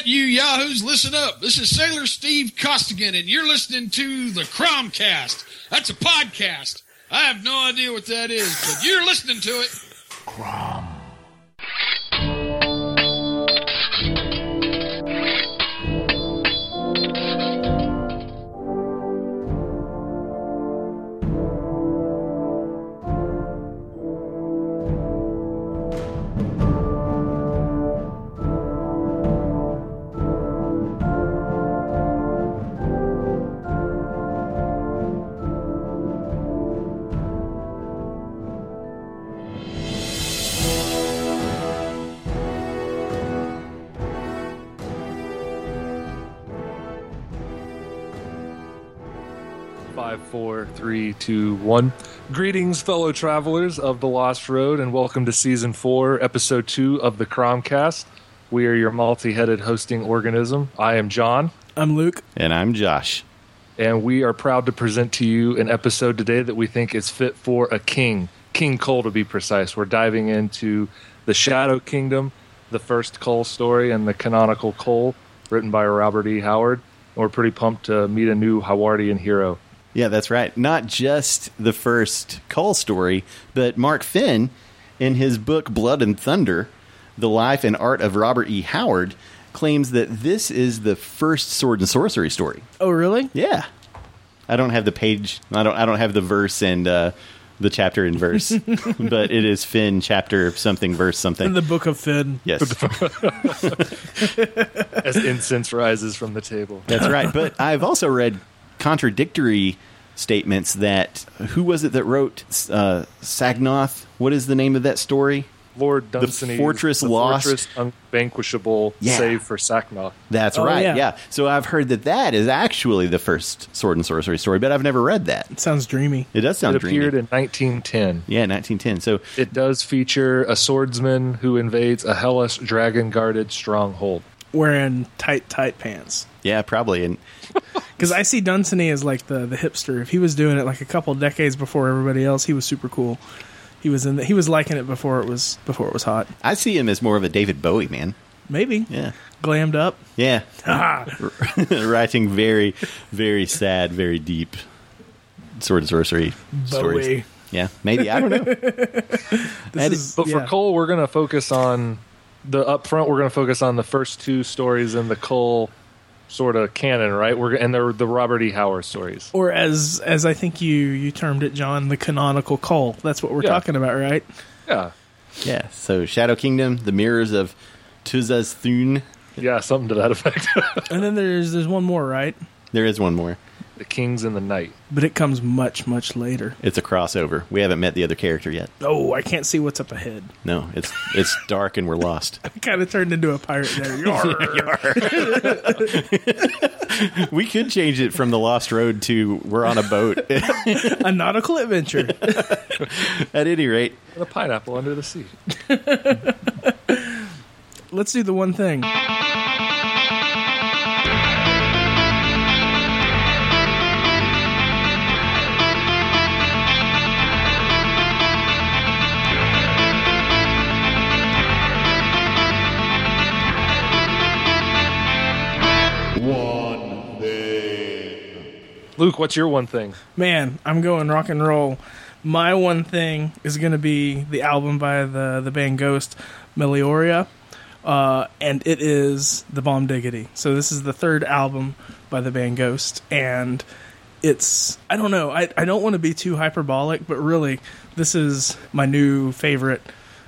right, you yahoos, listen up. This is Sailor Steve Costigan, and you're listening to the Cromcast. That's a podcast. I have no idea what that is, but you're listening to it. Five, two, one. Greetings, fellow travelers of the Lost Road, and welcome to season four, episode two of the Cromcast. We are your multi-headed hosting organism. I am Jon, I'm Luke. And I'm Josh. and we are proud to present to you an episode today that we think is fit for a king, King Kull to be precise. We're diving into the Shadow Kingdom, the first Kull story, and the canonical Kull, written by Robert E. Howard. And we're pretty pumped to meet a new Howardian hero. Yeah, that's right. Not just the first Kull story, but Mark Finn, in his book Blood and Thunder, The Life and Art of Robert E. Howard, claims that this is the first sword and sorcery story. Oh, really? Yeah. I don't have the page, I don't, I don't have the verse and uh, the chapter and verse, but it is Finn chapter something, verse something. In the Book of Finn. yes. As incense rises from the table. That's right. But I've also read contradictory statements that who was it that wrote uh, Sacnoth? What is the name of that story? Lord Dunsany, fortress the lost. fortress unvanquishable, Yeah. save for Sacnoth. That's Oh, right. yeah. Yeah. So I've heard that that is actually the first sword and sorcery story, but I've never read that. It sounds dreamy. It does sound dreamy. It appeared in 1910. yeah, 1910. So It does feature a swordsman who invades a hellish dragon-guarded stronghold. Wearing tight, tight pants. yeah, probably. And Because I see Dunsany as like the, the hipster. If he was doing it like a couple decades before everybody else, he was super cool. He was in. The, he was liking it before it was before it was hot. I see him as more of a David Bowie man. Maybe Yeah. glammed up. Yeah. Ah, Writing very, very sad, very deep sword and sorcery stories. Bowie. Yeah, maybe. I don't know. This is, But for. Kull, we're going to focus on the up front. We're going to focus on the first two stories in the Kull sort of canon, right? We're and they're the Robert E. Howard stories. or as as I think you you termed it, Jon, the canonical Kull. That's what we're Yeah. talking about, right? Yeah, Yeah. So Shadow Kingdom, the mirrors of Tuzun Thune. yeah, something to that effect. And then there's there's one more, right? There is one more. The Kings in the Night. But it comes much much later. It's a crossover. We haven't met the other character yet. Oh, I can't see what's up ahead. No, it's it's dark and we're lost. I kind of turned into a pirate there. Yarr. We could change it from the Lost Road to we're on a boat. a nautical adventure. At any rate, And a pineapple under the sea. Let's do the one thing. Luke, what's your one thing? Man, I'm going rock and roll. My one thing is going to be the album by the the band Ghost, Meliora, uh, and it is the Bomb Diggity. So this is the third album by the band Ghost, and it's I don't know. I I don't want to be too hyperbolic, but really, this is my new favorite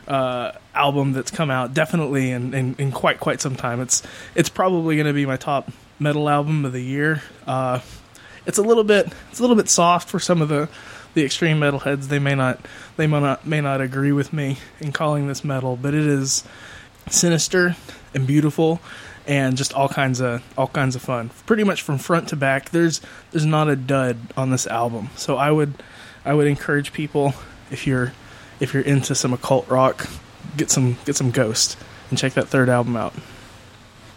uh, album that's come out definitely in, in, in quite quite some time. It's it's probably going to be my top metal album of the year. Uh, it's a little bit it's a little bit soft for some of the the extreme metal heads. They may not they may not may not agree with me in calling this metal, but it is sinister and beautiful and just all kinds of all kinds of fun. Pretty much from front to back. There's there's not a dud on this album. So I would I would encourage people if you're if you're into some occult rock, get some get some Ghost and check that third album out.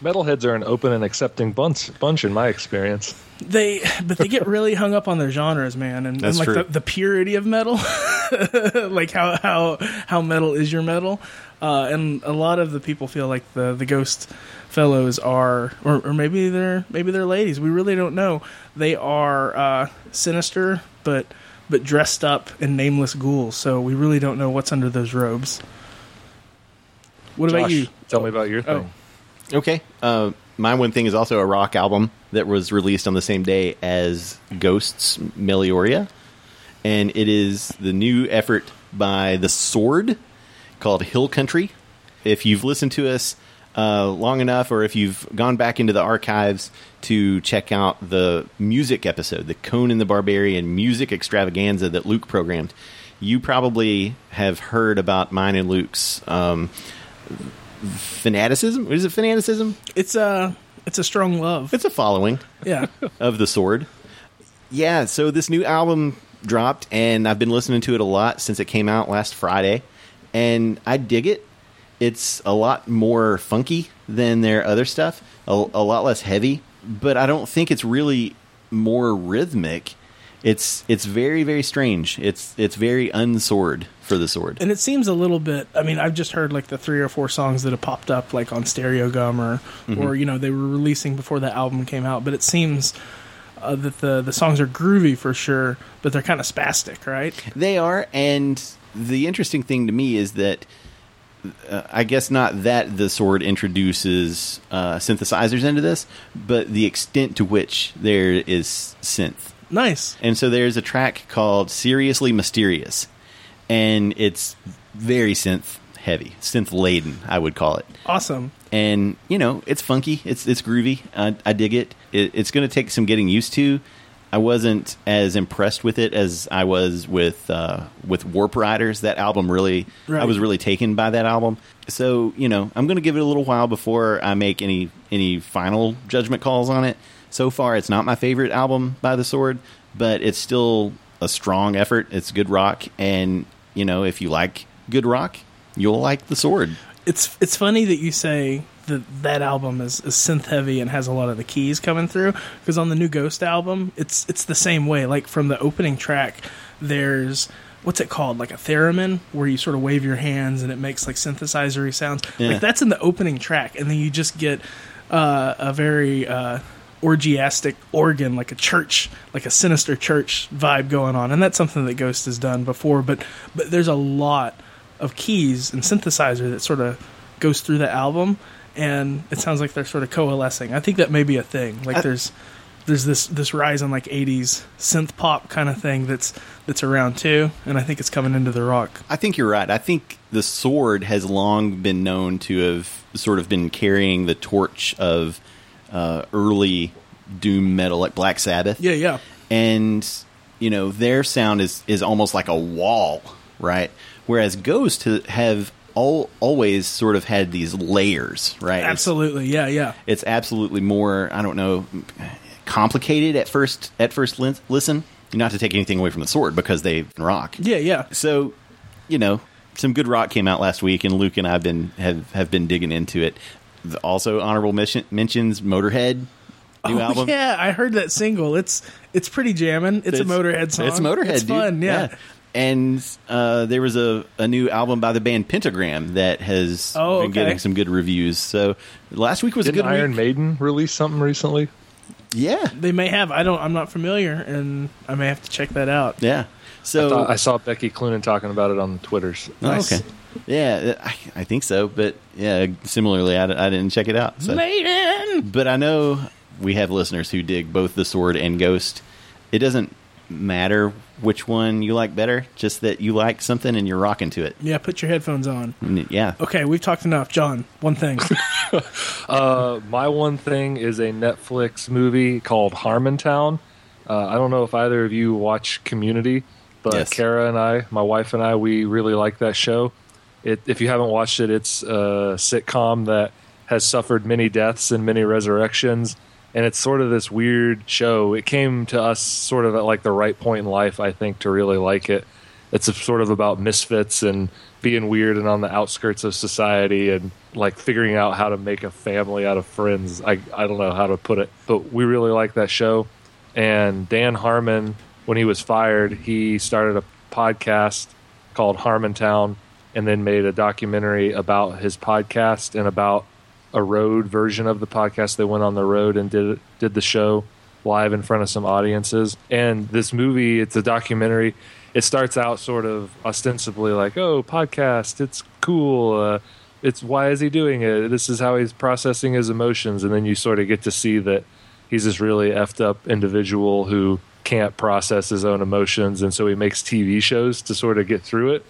Metalheads are an open and accepting bunch, bunch in my experience. They but they get really hung up on their genres, man, and, and like true. the, the purity of metal. like how how how metal is your metal? Uh, and a lot of the people feel like the the Ghost fellows are, or, or maybe they're maybe they're ladies. We really don't know. They are uh, sinister, but but dressed up in nameless ghouls. So we really don't know what's under those robes. What about you? Tell me about your Oh. Okay. Uh, my one thing is also a rock album that was released on the same day as Ghosts Meliora. And it is the new effort by The Sword called High Country. If you've listened to us uh, long enough, or if you've gone back into the archives to check out the music episode, the Conan the Barbarian music extravaganza that Luke programmed, you probably have heard about mine and Luke's um, fanaticism. Is it fanaticism? It's a it's a strong love. It's a following Yeah. of the sword. Yeah, so this new album dropped, and I've been listening to it a lot since it came out last Friday, and I dig it. It's a lot more funky than their other stuff, a, a lot less heavy, but I don't think it's really more rhythmic. It's it's very very strange. It's it's very unsword for the sword. and it seems a little bit i mean i've just heard like the three or four songs that have popped up like on Stereogum or or you know they were releasing before the album came out but it seems uh, that the the songs are groovy for sure but they're kind of spastic right They are, and the interesting thing to me is that uh, I guess not that the sword introduces uh, synthesizers into this, but the extent to which there is synth. Nice And so there's a track called Seriously Mysterious, and it's very synth heavy, synth laden, I would call it. awesome And you know, it's funky, it's it's groovy. I, I dig it. it it's going to take some getting used to. I wasn't as impressed with it as I was with uh, with Warp Riders. That album really, I was really taken by that album. So you know, I'm going to give it a little while before I make any any final judgment calls on it. So far, it's not my favorite album by the Sword, but it's still a strong effort. It's good rock, and you know, if you like good rock, you'll like the Sword. it's it's funny that you say that that album is, is synth heavy and has a lot of the keys coming through because on the new Ghost album, it's it's the same way. Like from the opening track, there's what's it called, like a theremin, where you sort of wave your hands and it makes like synthesizery sounds. Yeah. Like that's in the opening track, and then you just get uh, a very uh, orgiastic organ, like a church, like a sinister church vibe going on, and that's something that Ghost has done before. But but there's a lot of keys and synthesizer that sort of goes through the album, and it sounds like they're sort of coalescing. I think that may be a thing. Like I- there's there's this this rise in like '80s synth pop kind of thing that's that's around too, and I think it's coming into the rock. I think you're right. I think the sword has long been known to have sort of been carrying the torch of uh, early doom metal, like Black Sabbath. Yeah, yeah. and you know their sound is is almost like a wall, right? Whereas Ghost have all, always sort of had these layers, right? It's- Absolutely, yeah, yeah. it's absolutely more i don't know complicated at first at first listen not to take anything away from the sword because they rock Yeah, yeah. so you know some good rock came out last week and luke and i've been have, have been digging into it also honorable mention, mentions motorhead new Oh, album Yeah, I heard that single. It's it's pretty jamming. It's, a Motorhead song. it's motorhead It's dude. fun. Yeah. And uh, there was a, a new album by the band Pentagram that has Oh, been okay. getting some good reviews. So last week was Didn't a good Iron week. Maiden release something recently? Yeah, They may have. I don't. I'm not familiar, and I may have to check that out. yeah. So I, thought- I saw Becky Cloonan talking about it on the Twitters. Oh, Nice. okay. Yeah, I, I think so. But yeah, similarly, I, I didn't check it out. So. Maiden. But I know we have listeners who dig both the sword and ghost. It doesn't matter which one you like better, just that you like something and you're rocking to it. Yeah, put your headphones on. Yeah. Okay, we've talked enough. Jon, one thing. Uh, my one thing is a Netflix movie called Harmontown. Uh, I don't know if either of you watch Community, but Yes. Kara and I, my wife and I, we really like that show. It, if you haven't watched it, it's a sitcom that has suffered many deaths and many resurrections, and it's sort of this weird show. It came to us sort of at like the right point in life, I think, to really like it. It's sort of about misfits and being weird and on the outskirts of society and like figuring out how to make a family out of friends. I I don't know how to put it, but we really like that show. And Dan Harmon, when he was fired, he started a podcast called Harmontown, and then made a documentary about his podcast and about a road version of the podcast. They went on the road and did did the show live in front of some audiences. And this movie, it's a documentary. It starts out sort of ostensibly like, "Oh, podcast, it's cool." Uh, it's why is he doing it? This is how he's processing his emotions, and then you sort of get to see that he's this really effed up individual who can't process his own emotions, and so he makes TV shows to sort of get through it.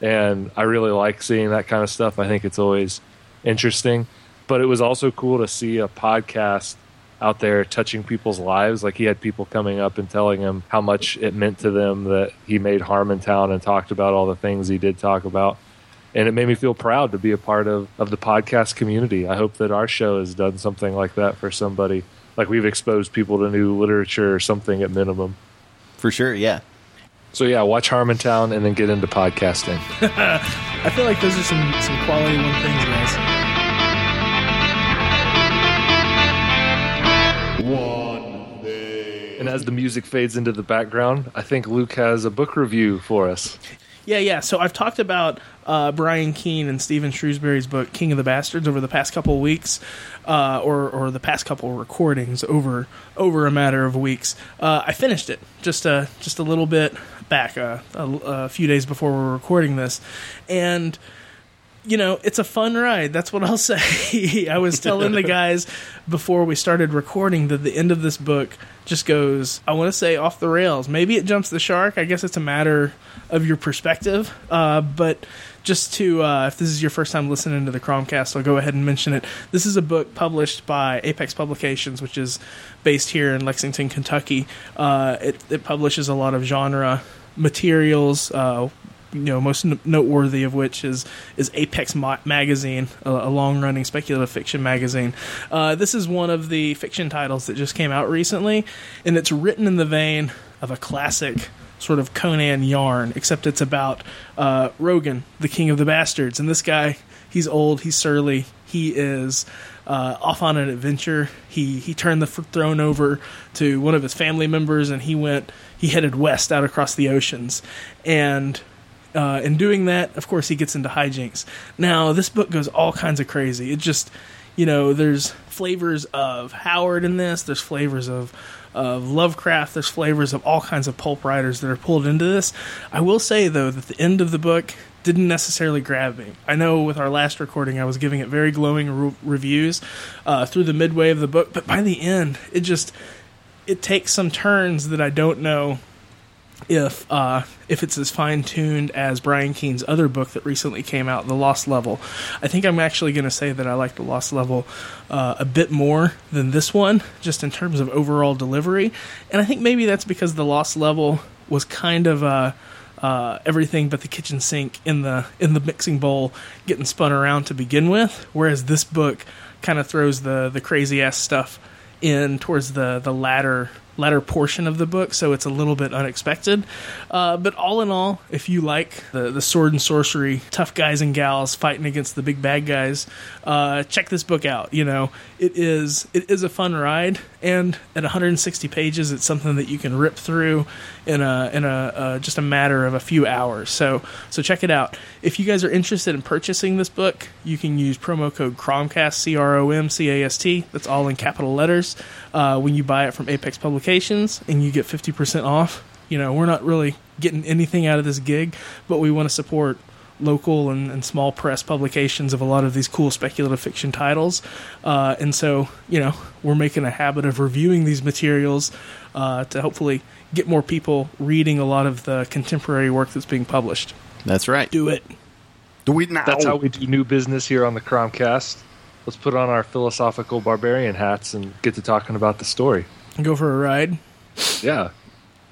And I really like seeing that kind of stuff. I think it's always interesting, but it was also cool to see a podcast out there touching people's lives. Like he had people coming up and telling him how much it meant to them that he made Harmontown and talked about all the things he did talk about. And it made me feel proud to be a part of, of the podcast community. I hope that our show has done something like that for somebody. Like we've exposed people to new literature or something at minimum. For sure, yeah. So yeah, watch Harmontown and then get into podcasting. I feel like those are some some quality one things, guys. And as the music fades into the background, I think Luke has a book review for us. Yeah, yeah. So I've talked about uh, Brian Keene and Steven Shrewsbury's book King of the Bastards over the past couple of weeks, uh, or or the past couple of recordings over over a matter of weeks. Uh, I finished it just a just a little bit back, uh, a, a few days before we're recording this, and you know, it's a fun ride. That's what I'll say. I was telling the guys before we started recording that the end of this book just goes, I want to say, off the rails. Maybe it jumps the shark. I guess it's a matter of your perspective. Uh, but just to, uh, if this is your first time listening to the Cromcast, I'll go ahead and mention it. This is a book published by Apex Publications, which is based here in Lexington, Kentucky. Uh, it, it publishes a lot of genre materials, uh, you know most noteworthy of which is is Apex Ma- magazine, a, a long running speculative fiction magazine. Uh, this is one of the fiction titles that just came out recently, and it's written in the vein of a classic sort of Conan yarn, except it's about uh, Rogan, the king of the bastards, and this guy. He's old. He's surly. He is uh, off on an adventure. He he turned the throne over to one of his family members, and he went. He headed west out across the oceans, and uh, in doing that, of course, he gets into hijinks. Now, this book goes all kinds of crazy. It just, you know, there's flavors of Howard in this. There's flavors of of Lovecraft. There's flavors of all kinds of pulp writers that are pulled into this. I will say though that the end of the book didn't necessarily grab me. I know with our last recording, I was giving it very glowing re- reviews uh, through the midway of the book, but by the end, it just it takes some turns that I don't know if uh, if it's as fine tuned as Brian Keene's other book that recently came out, The Lost Level. I think I'm actually going to say that I like The Lost Level uh, a bit more than this one, just in terms of overall delivery. And I think maybe that's because The Lost Level was kind of uh, uh, everything but the kitchen sink in the in the mixing bowl getting spun around to begin with, whereas this book kind of throws the the crazy ass stuff in towards the the latter latter portion of the book, so it's a little bit unexpected. Uh, but all in all, if you like the, the sword and sorcery, tough guys and gals fighting against the big bad guys, uh, check this book out. You know, it is it is a fun ride, and at 160 pages, it's something that you can rip through in a in a uh, just a matter of a few hours. So so check it out. If you guys are interested in purchasing this book, you can use promo code Cromcast C R O M C A S T. That's all in capital letters uh, when you buy it from Apex Publications, and you get 50% off. You know, we're not really getting anything out of this gig, but we want to support local and, and small press publications of a lot of these cool speculative fiction titles. Uh, and so, you know, we're making a habit of reviewing these materials uh, to hopefully get more people reading a lot of the contemporary work that's being published. That's right. Do it. Do it now. That's how we do new business here on the Cromcast. Let's put on our philosophical barbarian hats and get to talking about the story. Go for a ride. Yeah.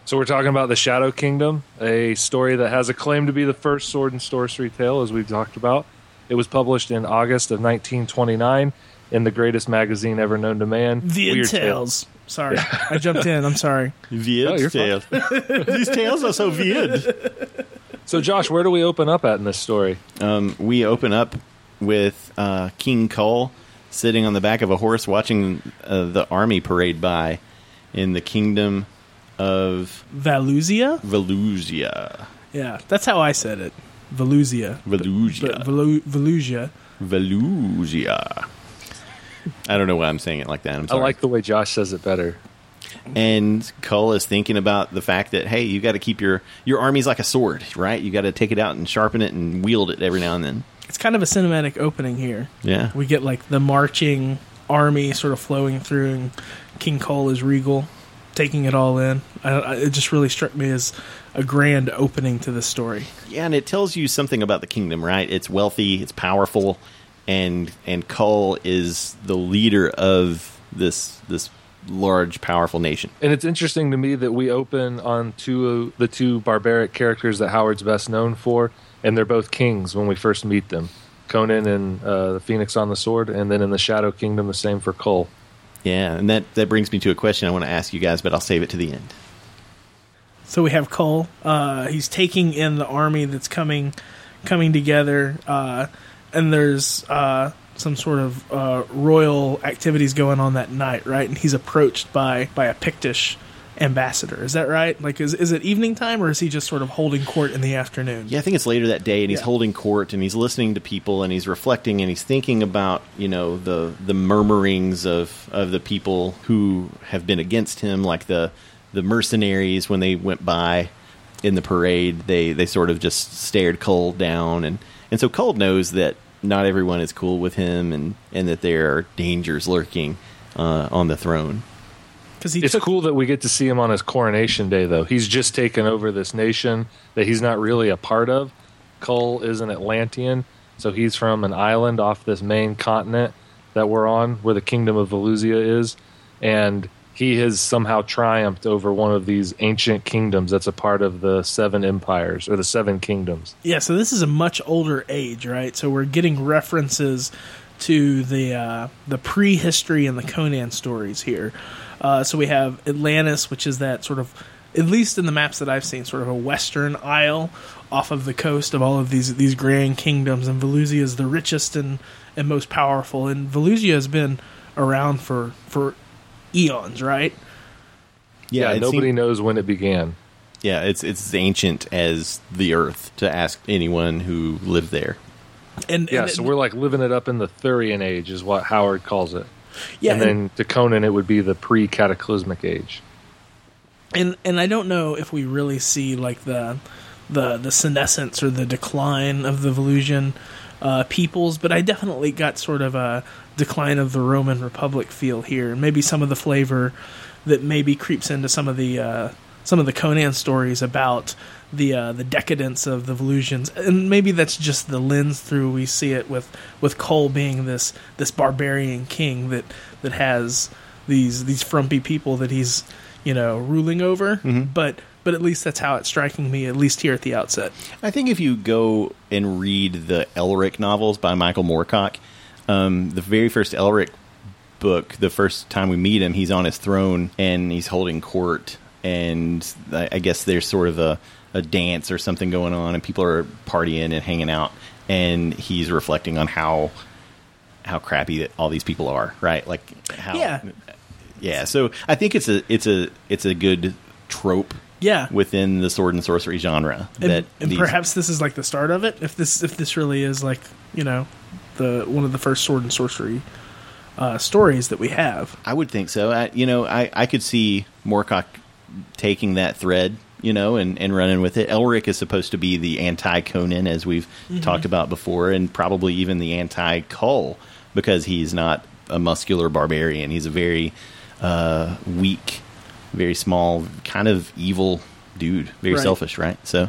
So we're talking about the Shadow Kingdom, a story that has a claim to be the first sword and sorcery tale, as we've talked about. It was published in August of 1929 in the greatest magazine ever known to man, Viid Weird Tales. Sorry, I jumped in. I'm sorry. Weird Oh, you're tales. These tales are so weird. So, Josh, where do we open up at in this story? Um, we open up with uh, King Kull sitting on the back of a horse watching uh, the army parade by in the kingdom of Valusia. Valusia. Yeah, that's how I said it. Valusia. Valusia. But Velu- Velusia. Velusia. I don't know why I'm saying it like that. I'm I sorry. like the way Josh says it better. and Kull is thinking about the fact that hey, you got to keep your your army's like a sword, right? You got to take it out and sharpen it and wield it every now and then. It's kind of a cinematic opening here. Yeah, We get like the marching army sort of flowing through, and King Kull is regal, taking it all in. I, I, it just really struck me as a grand opening to this story. yeah, and it tells you something about the kingdom, right? It's wealthy, it's powerful, and and Kull is the leader of this this large, powerful nation. And it's interesting to me that we open on two the two barbaric characters that Howard's best known for, and they're both kings when we first meet them. Conan and uh, the Phoenix on the Sword, and then in the Shadow Kingdom, the same for Kull. Yeah, and that that brings me to a question I want to ask you guys, but I'll save it to the end. So we have Kull. Uh, he's taking in the army that's coming coming together, uh, and there's uh, some sort of uh, royal activities going on that night, right? And he's approached by by a Pictish ambassador. Is that right? Like, is is it evening time, or is he just sort of holding court in the afternoon? Yeah, I think it's later that day, and he's Yeah. holding court, and he's listening to people, and he's reflecting, and he's thinking about you know the the murmurings of of the people who have been against him, like the the mercenaries when they went by in the parade. They they sort of just stared Kull down, and and so Kull knows that not everyone is cool with him, and and that there are dangers lurking uh, on the throne. Because he It's took cool that we get to see him on his coronation day, though. He's just taken over this nation that he's not really a part of. Kull is an Atlantean, so he's from an island off this main continent that we're on, where the kingdom of Velusia is, and he has somehow triumphed over one of these ancient kingdoms that's a part of the seven empires or the seven kingdoms. Yeah, so this is a much older age, right? So we're getting references to the uh, the prehistory and the Conan stories here. Uh, so we have Atlantis, which is that sort of, at least in the maps that I've seen, sort of a western isle off of the coast of all of these these grand kingdoms, and Valusia is the richest and and most powerful. And Valusia has been around for for eons, right? Yeah, it nobody seem- knows when it began. Yeah, it's it's as ancient as the earth to ask anyone who lived there. And Yeah, and so we're like living it up in the Thurian age, is what Howard calls it. Yeah, and then to Conan, it would be the pre-cataclysmic age. and and I don't know if we really see like the the the senescence or the decline of the Volusian uh, peoples, but I definitely got sort of a decline of the Roman Republic feel here, and maybe some of the flavor that maybe creeps into some of the uh, some of the Conan stories about the uh, the decadence of the Volusians, and maybe that's just the lens through we see it with with Kull being this this barbarian king that that has these these frumpy people that he's you know ruling over, but but at least that's how it's striking me at least here at the outset. I think if you go and read the Elric novels by Michael Moorcock, um, the very first Elric book, the first time we meet him, he's on his throne and he's holding court, and I, I guess there's sort of a, a dance or something going on, and people are partying and hanging out, and he's reflecting on how how crappy that all these people are, right? Like how Yeah. yeah. So I think it's a it's a it's a good trope Yeah, within the sword and sorcery genre and, that and these- perhaps this is like the start of it. If this if this really is like you know the one of the first sword and sorcery uh, stories that we have. I would think so. I, you know, I, I could see Moorcock taking that thread, you know, and, and running with it. Elric is supposed to be the anti Conan, as we've talked about before, and probably even the anti Kull because he's not a muscular barbarian. He's a very uh, weak, very small, kind of evil dude, very Right. selfish, right? So,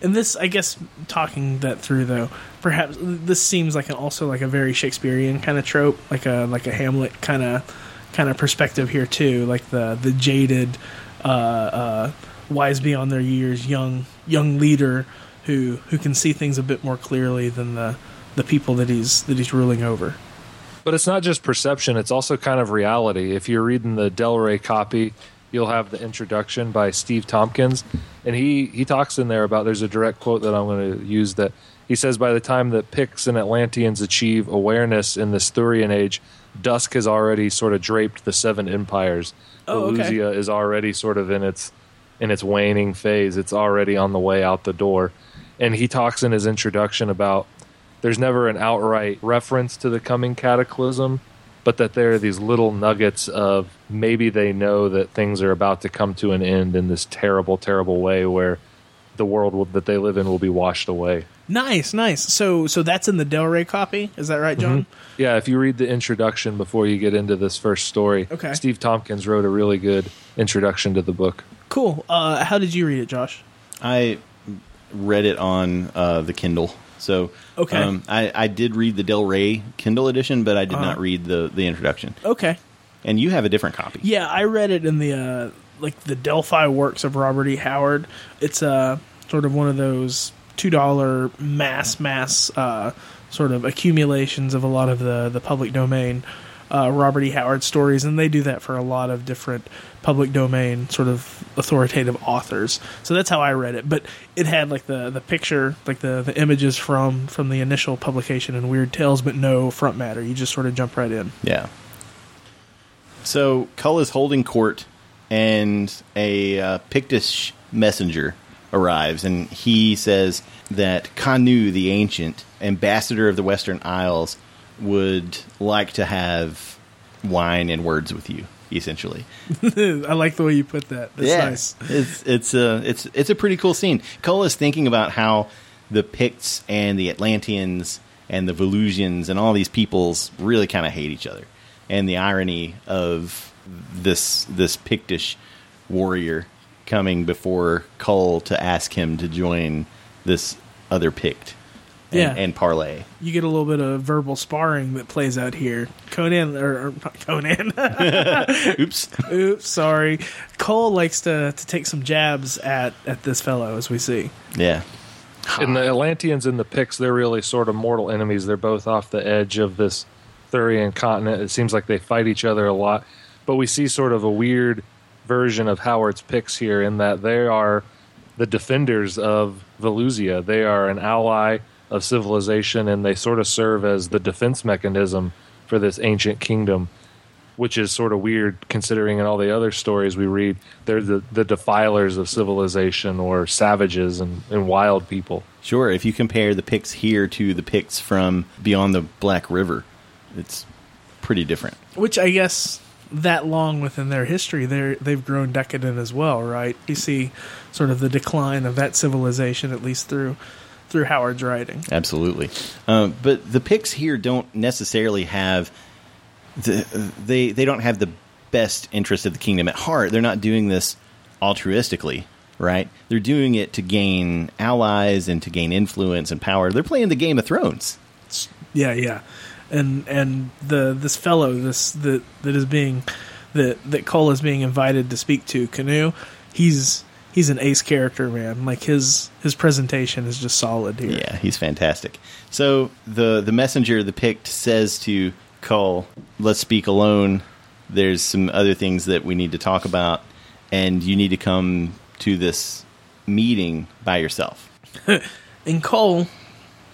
And this, I guess, talking that through though, perhaps this seems like an, also like a very Shakespearean kind of trope, like a like a Hamlet kind of kind of perspective here too, like the the jaded, uh, uh, wise beyond their years, young young leader who who can see things a bit more clearly than the the people that he's that he's ruling over. But it's not just perception, it's also kind of reality. If you're reading the Del Rey copy, you'll have the introduction by Steve Tompkins. And he, he talks in there about there's a direct quote that I'm going to use that he says, By the time that Picts and Atlanteans achieve awareness in this Thurian age, dusk has already sort of draped the seven empires. Oh, okay. Is already sort of in its in its waning phase. It's already on the way out the door. And he talks in his introduction about there's never an outright reference to the coming cataclysm, but that there are these little nuggets of maybe they know that things are about to come to an end in this terrible, terrible way where the world that they live in will be washed away. Nice, nice. So, so that's in the Del Rey copy. Is that right, Jon? Mm-hmm. Yeah, if you read the introduction before you get into this first story, Okay. Steve Tompkins wrote a really good introduction to the book. Cool. Uh, how did you read it, Josh? I read it on uh, the Kindle. So Okay. um, I, I did read the Del Rey Kindle edition, but I did Uh-huh. not read the, the introduction. Okay. And you have a different copy. Yeah, I read it in the uh, like the Delphi works of Robert E. Howard. It's uh, sort of one of those two dollar mass mass uh, sort of accumulations of a lot of the the public domain uh, Robert E. Howard stories, and they do that for a lot of different public domain sort of authoritative authors. So that's how I read it. But it had like the the picture, like the the images from from the initial publication in Weird Tales, but no front matter. You just sort of jump right in. Yeah. So Kull is holding court, and a uh, Pictish messenger arrives, and he says that Kanu, the ancient ambassador of the Western Isles, would like to have wine and words with you. Essentially, I like the way you put that. That's yeah, nice. it's it's a it's it's a pretty cool scene. Kull is thinking about how the Picts and the Atlanteans and the Volusians and all these peoples really kind of hate each other, and the irony of this this Pictish warrior coming before Kull to ask him to join this other Pict. And, Yeah. and parlay. You get a little bit of verbal sparring that plays out here. Conan, or, or not Conan. Oops. Oops, sorry. Kull likes to, to take some jabs at, at this fellow, as we see. Yeah. And the Atlanteans and the Picts, they're really sort of mortal enemies. They're both off the edge of this Thurian continent. It seems like they fight each other a lot. But we see sort of a weird version of Howard's Picts here in that they are the defenders of Velusia. They are an ally of civilization and they sort of serve as the defense mechanism for this ancient kingdom, which is sort of weird considering in all the other stories we read, they're the, the defilers of civilization or savages and, and wild people. Sure. If you compare the Picts here to the Picts from beyond the Black River, it's pretty different. Which I guess that long within their history, they're, they've grown decadent as well, right? You see sort of the decline of that civilization, at least through through Howard's writing. Absolutely. Um, but the Picts here don't necessarily have the, they they don't have the best interest of the kingdom at heart. They're not doing this altruistically, right? They're doing it to gain allies and to gain influence and power. They're playing the Game of Thrones. Yeah, yeah, and and the this fellow this that that is being that that Kull is being invited to speak to Kanu. He's he's an ace character, man. Like his his presentation is just solid here. Yeah, he's fantastic. So the the messenger, the Pict, says to Kull, "Let's speak alone. There's some other things that we need to talk about, and you need to come to this meeting by yourself." And Kull,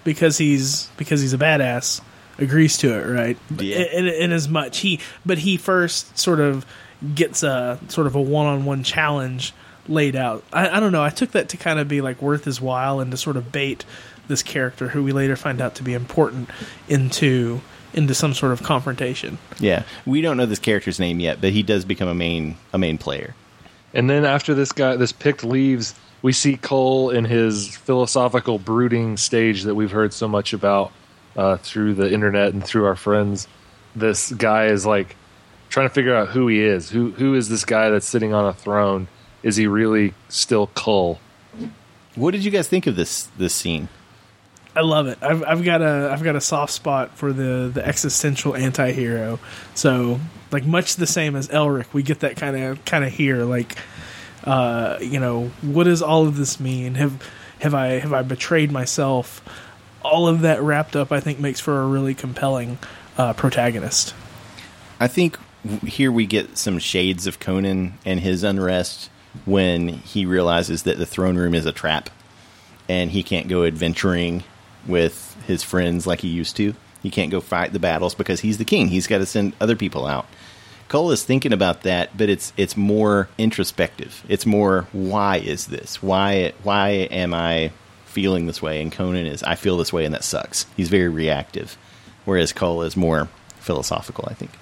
because he's because he's a badass, agrees to it, right? Yeah. In, in as much he, but he first sort of gets a sort of a one on one challenge laid out. I, I don't know. I took that to kind of be like worth his while and to sort of bait this character, who we later find out to be important, into into some sort of confrontation. Yeah, we don't know this character's name yet, but he does become a main a main player. And then after this guy, this Pict leaves, we see Kull in his philosophical brooding stage that we've heard so much about uh, through the internet and through our friends. This guy is like trying to figure out who he is. Who who is this guy that's sitting on a throne? Is he really still Kull? What did you guys think of this this scene? I love it. I've, I've got a I've got a soft spot for the the existential anti-hero. So like much the same as Elric, we get that kind of kind of here. Like, uh, you know, what does all of this mean? Have have I have I betrayed myself? All of that wrapped up, I think, makes for a really compelling uh, protagonist. I think here we get some shades of Conan and his unrest when he realizes that the throne room is a trap and he can't go adventuring with his friends like he used to. He can't go fight the battles because he's the king. He's got to send other people out. Kull is thinking about that, but it's it's more introspective. It's more why is this? Why why am I feeling this way? And Conan is I feel this way, and that sucks. He's very reactive, whereas Kull is more philosophical. I think.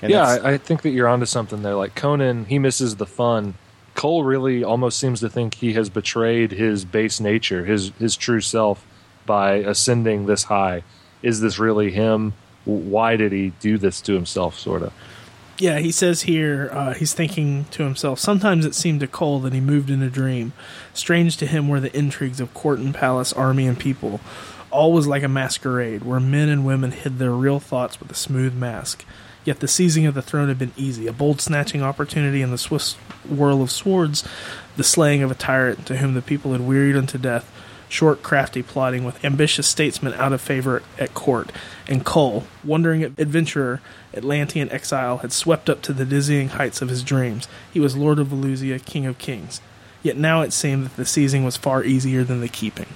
And yeah, I, I think that you're onto something there. Like Conan, he misses the fun. Kull really almost seems to think he has betrayed his base nature, his his true self, by ascending this high. Is this really him? Why did he do this to himself? Sort of. Yeah, he says here uh, he's thinking to himself. Sometimes it seemed to Kull that he moved in a dream. Strange to him were the intrigues of court and palace, army and people. All was like a masquerade, where men and women hid their real thoughts with a smooth mask. Yet the seizing of the throne had been easy, a bold snatching opportunity in the swift whirl of swords, the slaying of a tyrant to whom the people had wearied unto death, short, crafty plotting with ambitious statesmen out of favor at court, and Kull, wandering adventurer, Atlantean exile, had swept up to the dizzying heights of his dreams. He was Lord of Valusia, King of Kings. Yet now it seemed that the seizing was far easier than the keeping.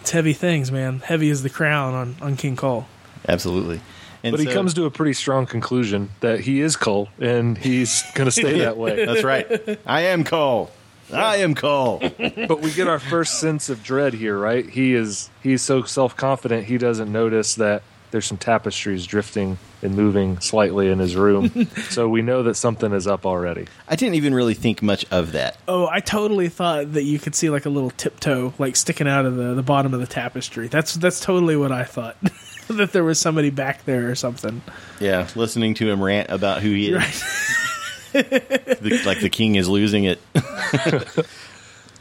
It's heavy things, man. Heavy as the crown on, on King Kull. absolutely. And But he comes to a pretty strong conclusion that he is Kull and he's going to stay that way. That's right. I am Kull. I am Kull. but we get our first sense of dread here, right? He is he's so self confident he doesn't notice that there's some tapestries drifting and moving slightly in his room. so we know that something is up already. I didn't even really think much of that. Oh, I totally thought that you could see like a little tiptoe like sticking out of the, the bottom of the tapestry. That's that's totally what I thought. that there was somebody back there or something. Yeah, listening to him rant about who he is, Right. The- like the king is losing it.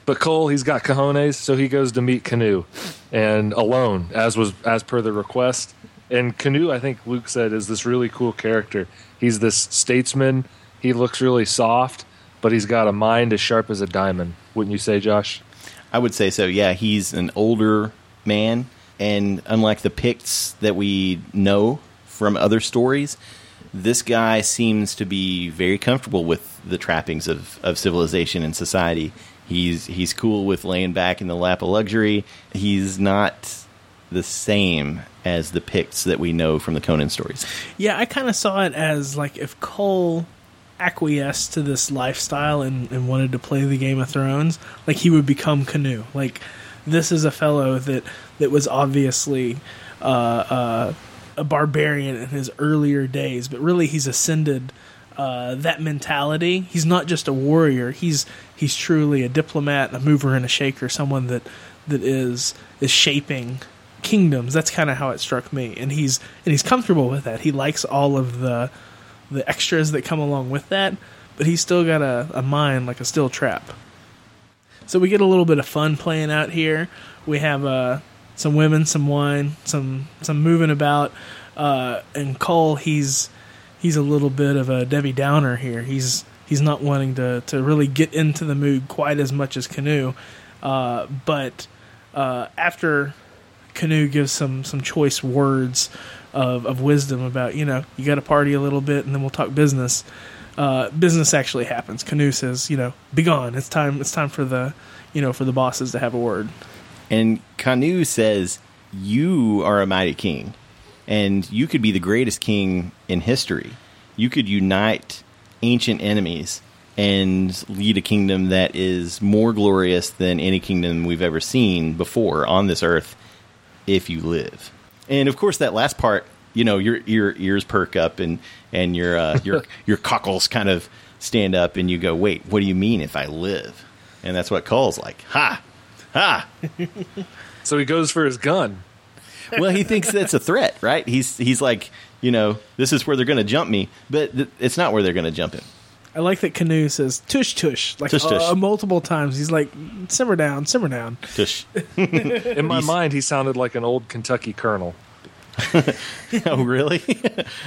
But Kull, he's got cojones, so he goes to meet Kanu, and alone, as was as per the request. And Kanu, I think Luke said, is this really cool character. He's this statesman. He looks really soft, but he's got a mind as sharp as a diamond. Wouldn't you say, Josh? I would say so. Yeah, he's an older man, and unlike the Picts that we know from other stories, this guy seems to be very comfortable with the trappings of, of civilization and society. He's he's cool with laying back in the lap of luxury. He's not the same as the Picts that we know from the Conan stories. Yeah, I kind of saw it as like if Kull acquiesced to this lifestyle and, and wanted to play the Game of Thrones, like he would become Kanu. Like this is a fellow that that was obviously uh, uh, a barbarian in his earlier days, but really he's ascended uh, that mentality. He's not just a warrior. He's he's truly a diplomat, a mover and a shaker, someone that that is is shaping kingdoms. That's kind of how it struck me, and he's and he's comfortable with that. He likes all of the the extras that come along with that, but he's still got a, a mind like a steel trap. So we get a little bit of fun playing out here. We have uh, some women, some wine, some some moving about, uh, and Kull he's he's a little bit of a Debbie Downer here. He's he's not wanting to to really get into the mood quite as much as Kanu, uh, but uh, after Kanu gives some some choice words of, of wisdom about you know you got to party a little bit and then we'll talk business. Uh, business actually happens. Kanu says, you know, be gone. It's time. It's time for the, you know, for the bosses to have a word. And Kanu says, You are a mighty king, and you could be the greatest king in history. You could unite ancient enemies and lead a kingdom that is more glorious than any kingdom we've ever seen before on this earth if you live. And of course, that last part, you know, your your ears perk up and and your uh, your your cockles kind of stand up, and you go, "Wait, what do you mean if I live?" And that's what Kull's like, "Ha, ha." So he goes for his gun. well, he thinks that's a threat, right? He's he's like, you know, this is where they're going to jump me, but th- it's not where they're going to jump him. I like that Kanu says tush tush like Tush, tush. Uh, multiple times. He's like simmer down, simmer down. Tush. In my mind, he sounded like an old Kentucky colonel. oh, really?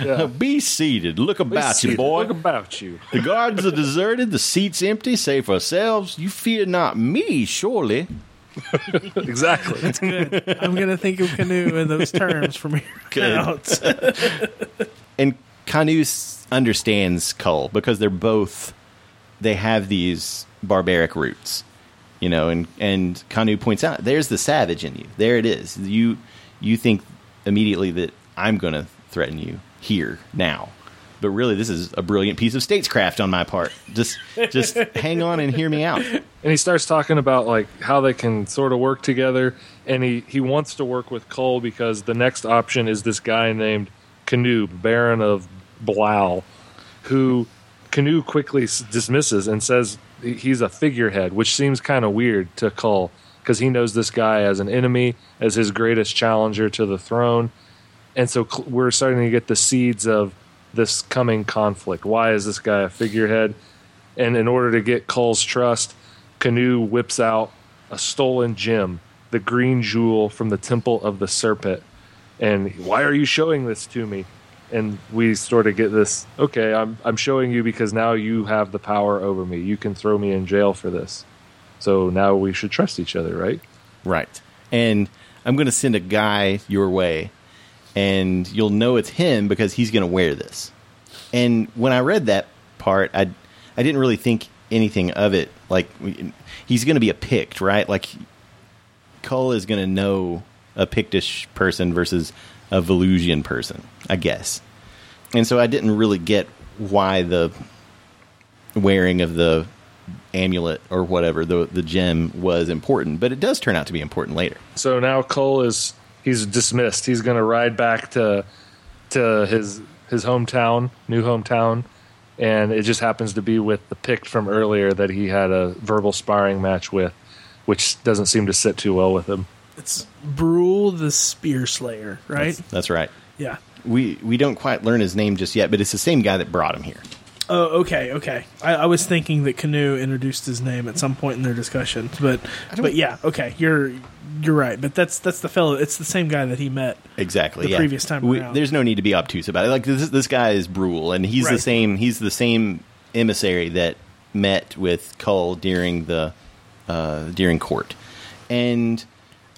Yeah. Be seated. Look about you, boy. Look about you. the guards are deserted. The seats empty. Save for ourselves. You fear not me, surely. Exactly. Good. I'm gonna think of Kanu in those terms from here Good. out. and Canus understands Kull because they're both they have these barbaric roots, you know. And and Kanu points out there's the savage in you. There it is. You you think immediately that I'm going to threaten you here now, but really this is a brilliant piece of statescraft on my part. Just just hang on and hear me out. and he starts talking about like how they can sort of work together and he he wants to work with Kull because the next option is this guy named Canute, Baron of Blaal, who Canute quickly dismisses and says he's a figurehead, which seems kind of weird to Kull because he knows this guy as an enemy, as his greatest challenger to the throne, and so we're starting to get the seeds of this coming conflict. Why is this guy a figurehead? And in order to get Kull's trust, Kanu whips out a stolen gem, the green jewel from the Temple of the Serpent. And why are you showing this to me? And we sort of get this, okay, I'm I'm showing you because now you have the power over me. You can throw me in jail for this. So now we should trust each other, right? Right. And I'm going to send a guy your way, and you'll know it's him because he's going to wear this. And when I read that part, I I didn't really think anything of it. Like he's going to be a Pict, right? Like Kull is going to know a Pictish person versus a Valusian person, I guess. And so I didn't really get why the wearing of the amulet or whatever the the gem was important, but it does turn out to be important later. So now Kull is he's dismissed. He's going to ride back to to his his hometown, new hometown, and it just happens to be with the Pict from earlier that he had a verbal sparring match with, which doesn't seem to sit too well with him. It's Brule the Spear Slayer, right? That's, that's right. yeah. We we don't quite learn his name just yet, but it's the same guy that brought him here. Oh, okay, okay. I, I was thinking that Kanu introduced his name at some point in their discussion, but but yeah, okay, you're you're right. But that's that's the fellow. It's the same guy that he met. Exactly. The yeah. previous time We- there's no need to be obtuse about it. Like this, this guy is Brule, and he's the same. He's the same emissary that met with Kull during the uh, during court, and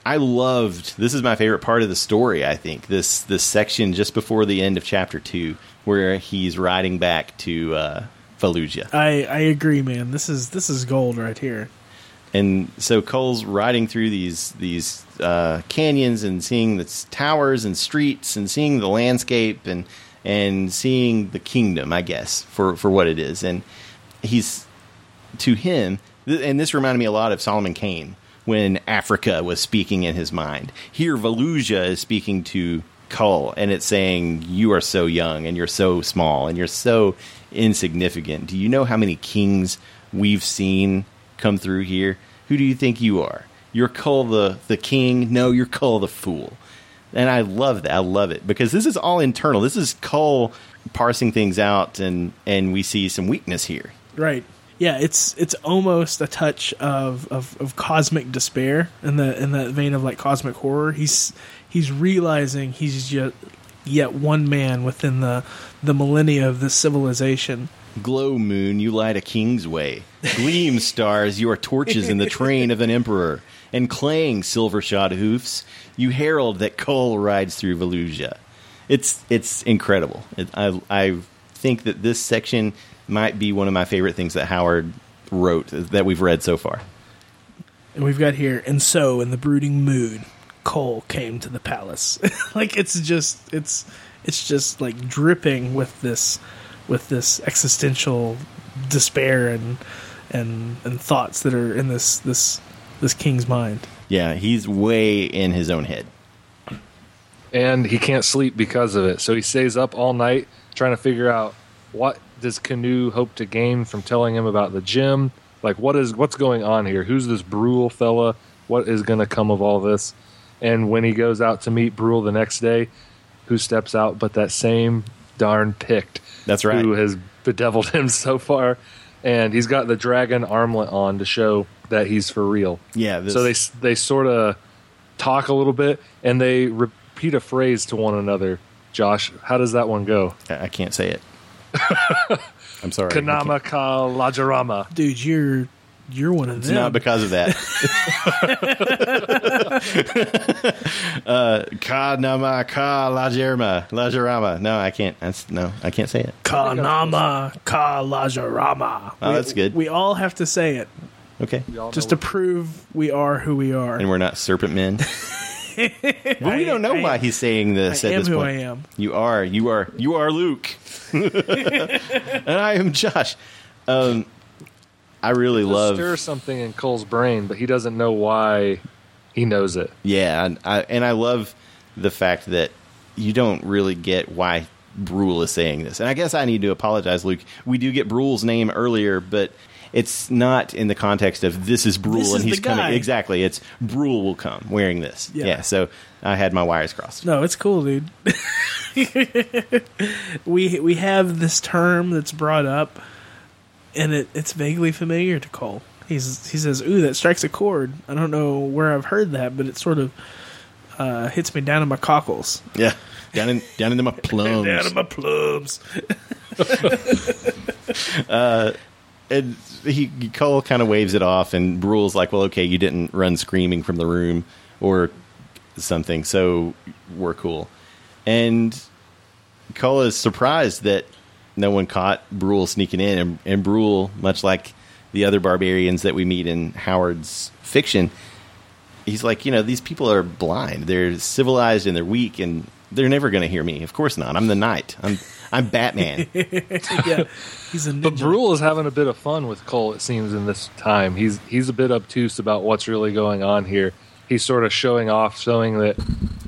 I loved. This is my favorite part of the story. I think this this section just before the end of chapter two, where he's riding back to uh, Valusia. I I agree, man. This is this is gold right here. and so Kull's riding through these these uh, canyons and seeing the towers and streets and seeing the landscape and and seeing the kingdom, I guess, for for what it is. And he's to him, th- and this reminded me a lot of Solomon Kane when Africa was speaking in his mind. Here, Valusia is speaking to Kull, and it's saying, "You are so young, and you're so small, and you're so insignificant. Do you know how many kings we've seen come through here? Who do you think you are? You're Kull the the king? No, you're Kull the fool." And I love that. I love it because this is all internal. This is Kull parsing things out, and and we see some weakness here. Right. Yeah, it's it's almost a touch of, of, of cosmic despair in the in that vein of like cosmic horror. He's he's realizing he's yet yet one man within the the millennia of this civilization. Glow moon, you light a king's way. Gleam stars, you are torches in the train of an emperor. And clang silver shod hoofs, you herald that Kull rides through Valusia. It's it's incredible. It, I I think that this section might be one of my favorite things that Howard wrote that we've read so far. And we've got here, and so in the brooding mood, Kull came to the palace. like it's just it's it's just like dripping with this with this existential despair and and and thoughts that are in this this this king's mind. Yeah, he's way in his own head. and he can't sleep because of it. So he stays up all night trying to figure out what does Kanu hope to gain from telling him about the gym. Like what is what's going on here? Who's this Brule fella? What is going to come of all this? And when he goes out to meet Brule the next day, who steps out but that same darn Pict That's right. who has bedeviled him so far. And he's got the dragon armlet on to show that he's for real. Yeah, this- so they they sort of talk a little bit and they repeat a phrase to one another. Josh, how does that one go? I I can't say it. I'm sorry. Kanama ka lajarama. Dude, you're you're one of It's them. not because of that. uh, ka nama ka lajerma lajarama. No, I can't. That's no, I can't say it. Kanama Kalajarama. Oh, that's good. We all have to say it Okay, just to prove we are who we are. and we're not serpent men. but we don't know I- why he's saying this I at am this who point. I am. You are. You are. You are Luke. and I am Josh. Um, I really Just love. stir something in Kull's brain, but he doesn't know why he knows it. Yeah, and I, and I love the fact that you don't really get why Brule is saying this. And I guess I need to apologize, Luke. We do get Brule's name earlier, but it's not in the context of this is Brule This and is he's coming. Exactly, it's Brule will come wearing this. Yeah. Yeah. so I had my wires crossed. No, it's cool, dude. we we have this term that's brought up, and it, it's vaguely familiar to Kull. He's he says, "Ooh, that strikes a chord." I don't know where I've heard that, but it sort of uh, hits me down in my cockles, Yeah, down in down into my plums. down in my plums. and he Kull kind of waves it off, and Brule's like, "Well, okay, you didn't run screaming from the room or something, so we're cool." And Kull is surprised that no one caught Brule sneaking in, and, and Brule, much like the other barbarians that we meet in Howard's fiction, he's like, you know, these people are blind. They're civilized and they're weak, and they're never going to hear me. Of course not. I'm the knight. I'm I'm Batman. yeah, he's a ninja. But Brule is having a bit of fun with Kull. It seems in this time he's he's a bit obtuse about what's really going on here. He's sort of showing off, showing that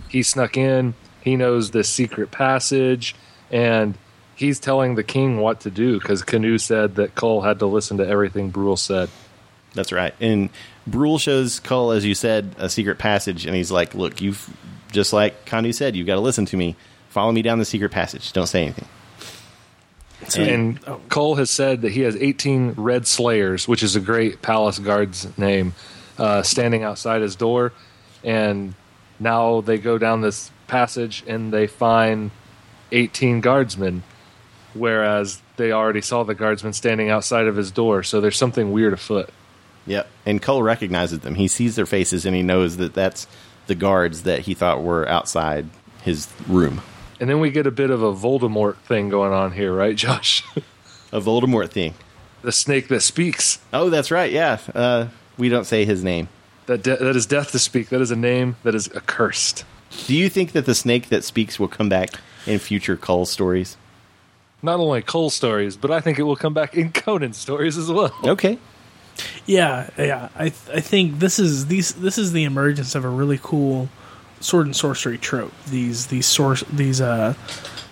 he snuck in. He knows this secret passage, and he's telling the king what to do because Kanu said that Kull had to listen to everything Brule said. That's right. And Brule shows Kull, as you said, a secret passage, and he's like, "Look, you've just like Kanu said, you've got to listen to me. Follow me down the secret passage. Don't say anything." So- And oh, Kull has said that he has 18 Red Slayers, which is a great palace guard's name, uh, standing outside his door. And now they go down this passage and they find 18 guardsmen, whereas they already saw the guardsmen standing outside of his door. So there's something weird afoot. Yep. And Kull recognizes them. He sees their faces, and he knows that that's the guards that he thought were outside his room. And then we get a bit of a Voldemort thing going on here, right, Josh? A Voldemort thing. the snake that speaks. Oh, that's right. Yeah. Uh, we don't say his name. That, de- that is death to speak. That is a name that is accursed. Do you think that the snake that speaks will come back in future Kull stories? Not only Kull stories, but I think it will come back in Conan stories as well. Okay. Yeah, yeah. I th- I think this is these this is the emergence of a really cool sword and sorcery trope. These these source these uh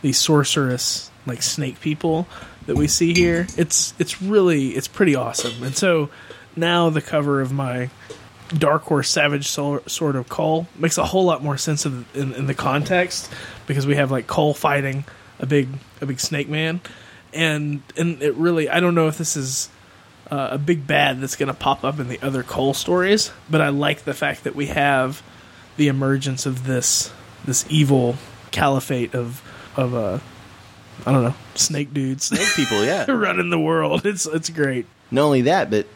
these sorceress like snake people that we see here. It's it's really it's pretty awesome. And so now the cover of my Dark Horse Savage Sol- Sword of Kull makes a whole lot more sense of, in, in the context because we have like Kull fighting a big a big snake man, and and it really I don't know if this is uh, a big bad that's going to pop up in the other Kull stories, but I like the fact that we have the emergence of this this evil caliphate of of uh I don't know snake dudes Snake people, yeah. running the world. It's it's great. Not only that, but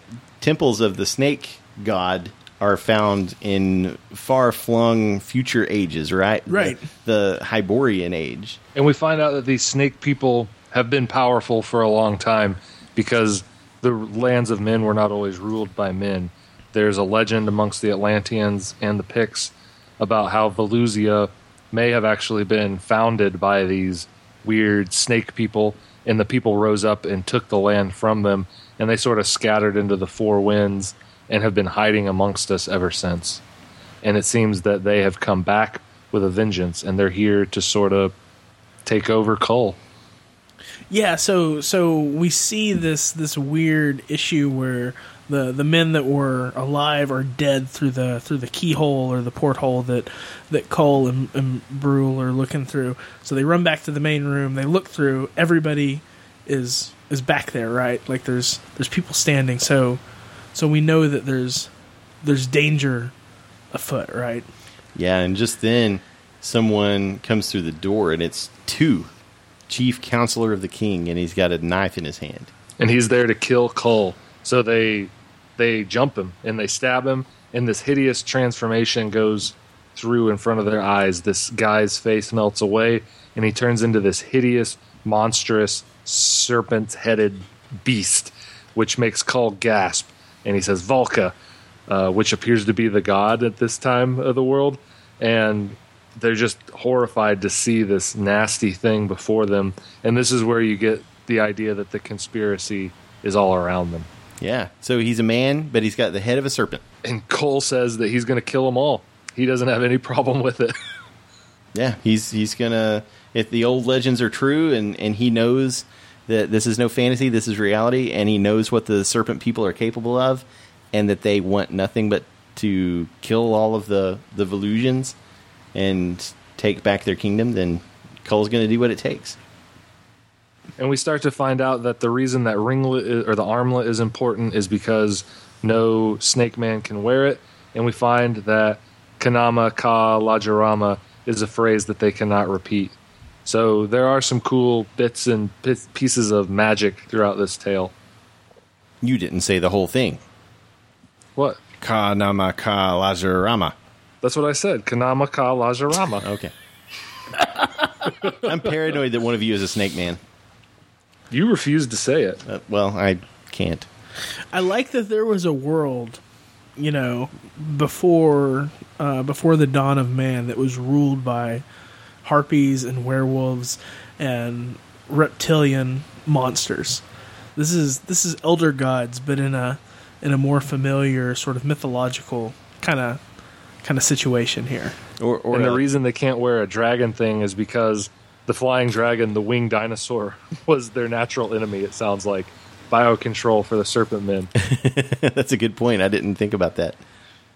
temples of the snake god are found in far flung future ages, right? Right. The, the Hyborian age. And we find out that these snake people have been powerful for a long time because the lands of men were not always ruled by men. There's a legend amongst the Atlanteans and the Picts about how Valusia may have actually been founded by these weird snake people, and the people rose up and took the land from them, and they sort of scattered into the four winds and have been hiding amongst us ever since. And it seems that they have come back with a vengeance, and they're here to sort of take over Kull. Yeah, so so we see this this weird issue where the the men that were alive are dead through the through the keyhole or the porthole that that Kull and, and Brule are looking through. So they run back to the main room. They look through. Everybody is is back there, right? Like there's there's people standing. So so we know that there's there's danger afoot, right? Yeah, and just then someone comes through the door, and it's two chief counselor of the king, and he's got a knife in his hand. and he's there to kill Kull. So they they jump him and they stab him, and this hideous transformation goes through in front of their eyes. This guy's face melts away, and he turns into this hideous, monstrous, serpent-headed beast, which makes Kull gasp. And he says, "Valka," uh, which appears to be the god at this time of the world. and they're just horrified to see this nasty thing before them. And this is where you get the idea that the conspiracy is all around them. Yeah. So he's a man, but he's got the head of a serpent. And Kull says that he's going to kill them all. He doesn't have any problem with it. Yeah, he's he's gonna. If the old legends are true, and and he knows that this is no fantasy, this is reality, and he knows what the serpent people are capable of, and that they want nothing but to kill all of the the Valusians and take back their kingdom, then Kull's going to do what it takes. And we start to find out that the reason that ringlet is, or the armlet is important is because no snake man can wear it. And we find that Kanama Ka Lajarama is a phrase that they cannot repeat. So there are some cool bits and pi- pieces of magic throughout this tale. You didn't say the whole thing. What? Ka nama ka lajarama. That's what I said. Kanama Ka Lajarama. Okay. I'm paranoid that one of you is a snake man. You refused to say it. Uh, well, I can't. I like that there was a world, you know, before uh, before the dawn of man that was ruled by harpies and werewolves and reptilian monsters. This is this is elder gods, but in a in a more familiar sort of mythological kind of kind of situation here. Or, or and the a- reason they can't wear a dragon thing is because the flying dragon, the winged dinosaur, was their natural enemy, it sounds like. Biocontrol for the serpent men. that's a good point. I didn't think about that.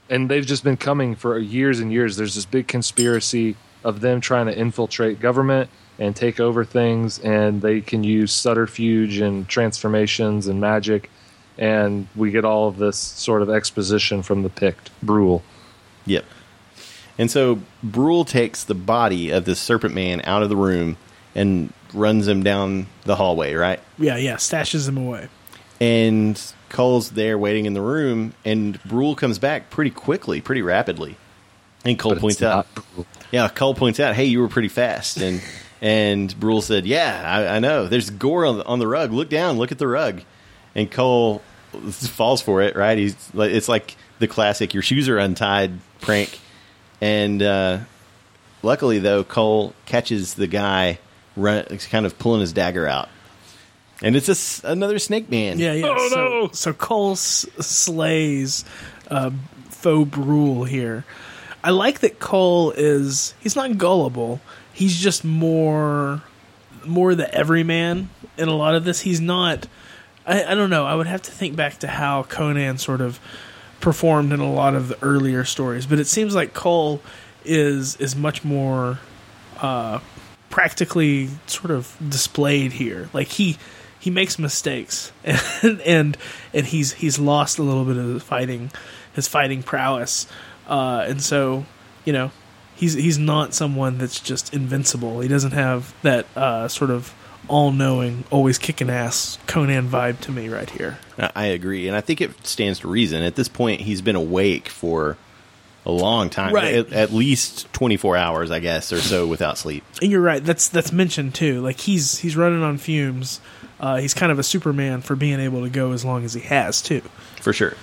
and they've just been coming for years and years. There's this big conspiracy of them trying to infiltrate government and take over things, and they can use subterfuge and transformations and magic. And we get all of this sort of exposition from the Pict, Brule. Yep. And so Brule takes the body of the serpent man out of the room and runs him down the hallway, right? Yeah, yeah, stashes him away. And Kull's there waiting in the room, and Brule comes back pretty quickly, pretty rapidly. And Kull But points out, not Brule. yeah, Kull points out, hey, you were pretty fast. And and Brule said, yeah, I, I know. There's gore on the, on the rug. Look down. Look at the rug. And Kull falls for it. Right? He's it's like the classic "your shoes are untied" prank. And uh, luckily, though, Kull catches the guy run, kind of pulling his dagger out. And it's a s another snake man. Yeah, yeah. Oh, so, no! so Kull s- slays uh, faux Brule here. I like that Kull is he's not gullible. He's just more more the everyman in a lot of this. He's not. I, I don't know. I would have to think back to how Conan sort of performed in a lot of the earlier stories, but it seems like Kull is is much more uh, practically sort of displayed here. Like he he makes mistakes and and and he's he's lost a little bit of his fighting his fighting prowess, uh, and so you know he's he's not someone that's just invincible. He doesn't have that uh, sort of all knowing, always kicking ass Conan vibe to me right here. I I agree, and I think it stands to reason. At this point, he's been awake for a long time, Right. at, at least twenty four hours, I guess, or so, without sleep. And you're right. That's that's mentioned too. Like he's he's running on fumes. Uh, he's kind of a Superman for being able to go as long as he has too. For sure.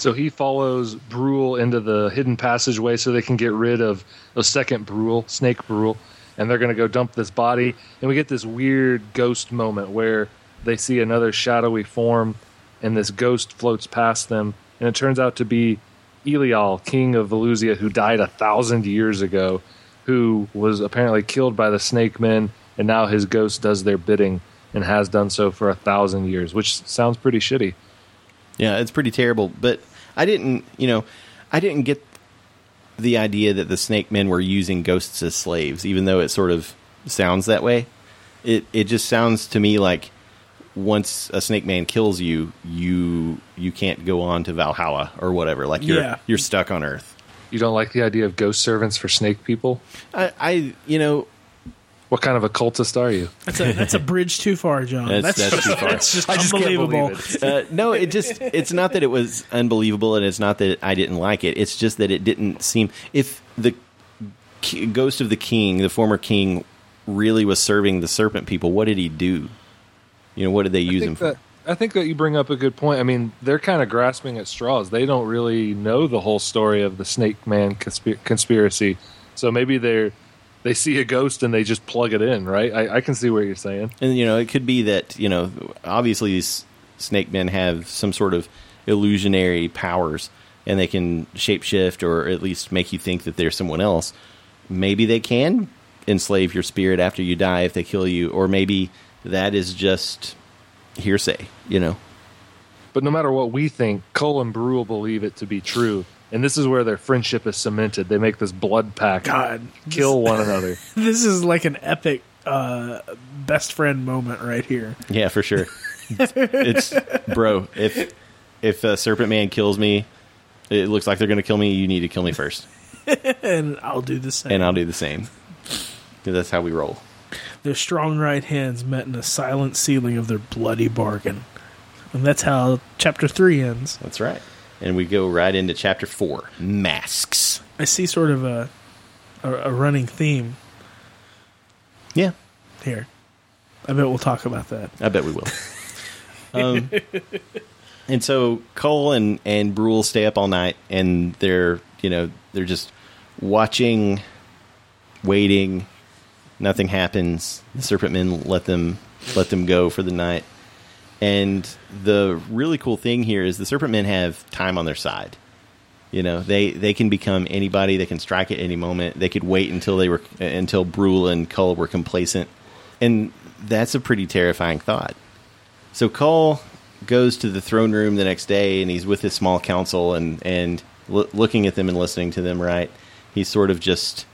So he follows Brule into the hidden passageway so they can get rid of the second Brule, Snake Brule, and they're going to go dump this body. And we get this weird ghost moment where they see another shadowy form, and this ghost floats past them, and it turns out to be Eallal, king of Valusia, who died a thousand years ago, who was apparently killed by the Snake Men, and now his ghost does their bidding and has done so for a thousand years, which sounds pretty shitty. Yeah, it's pretty terrible. But I didn't, you know, I didn't get the idea that the snake men were using ghosts as slaves, even though it sort of sounds that way. It it just sounds to me like once a snake man kills you, you you can't go on to Valhalla or whatever. Like you're Yeah. you're stuck on Earth. You don't like the idea of ghost servants for snake people? I, I you know What kind of occultist are you? That's a that's a bridge too far, John. That's- That's that's too far. That's just I just can't unbelievable. believe it. uh, no, it just it's not that it was unbelievable, and it's not that I didn't like it. It's just that it didn't seem if the ghost of the king, the former king, really was serving the serpent people. What did he do? You know, what did they use him think for? that, I think that you bring up a good point. I mean, they're kind of grasping at straws. They don't really know the whole story of the Snake Man conspiracy, so maybe they're they see a ghost and they just plug it in, right? I, I can see what you're saying. And you know, it could be that you know, obviously these snake men have some sort of illusionary powers, and they can shapeshift or at least make you think that they're someone else. Maybe they can enslave your spirit after you die if they kill you, or maybe that is just hearsay. You know, But no matter what we think, Kull and Brule believe it to be true, and this is where their friendship is cemented. They make this blood pact, God, kill one another. this is like an epic uh, best friend moment right here. yeah, for sure. it's bro. If if uh, Serpent Man kills me, it looks like they're going to kill me. You need to kill me first, And I'll do the same. and I'll do the same. That's how we roll. Their strong right hands met in a silent sealing of their bloody bargain. And that's how chapter three ends. That's right. And we go right into chapter four masks. I see sort of a a, a running theme Yeah, here. I bet we'll talk about that. I bet we will. um, and so Kull and, and Brule stay up all night and they're, you know, they're just watching, waiting. Nothing happens. The Serpent Men let them let them go for the night. And the really cool thing here is the Serpent Men have time on their side. You know, they they can become anybody. They can strike at any moment. They could wait until they were until Brule and Kull were complacent, and that's a pretty terrifying thought. So Kull goes to the throne room the next day, and he's with his small council, and and l- looking at them and listening to them. Right, he's sort of just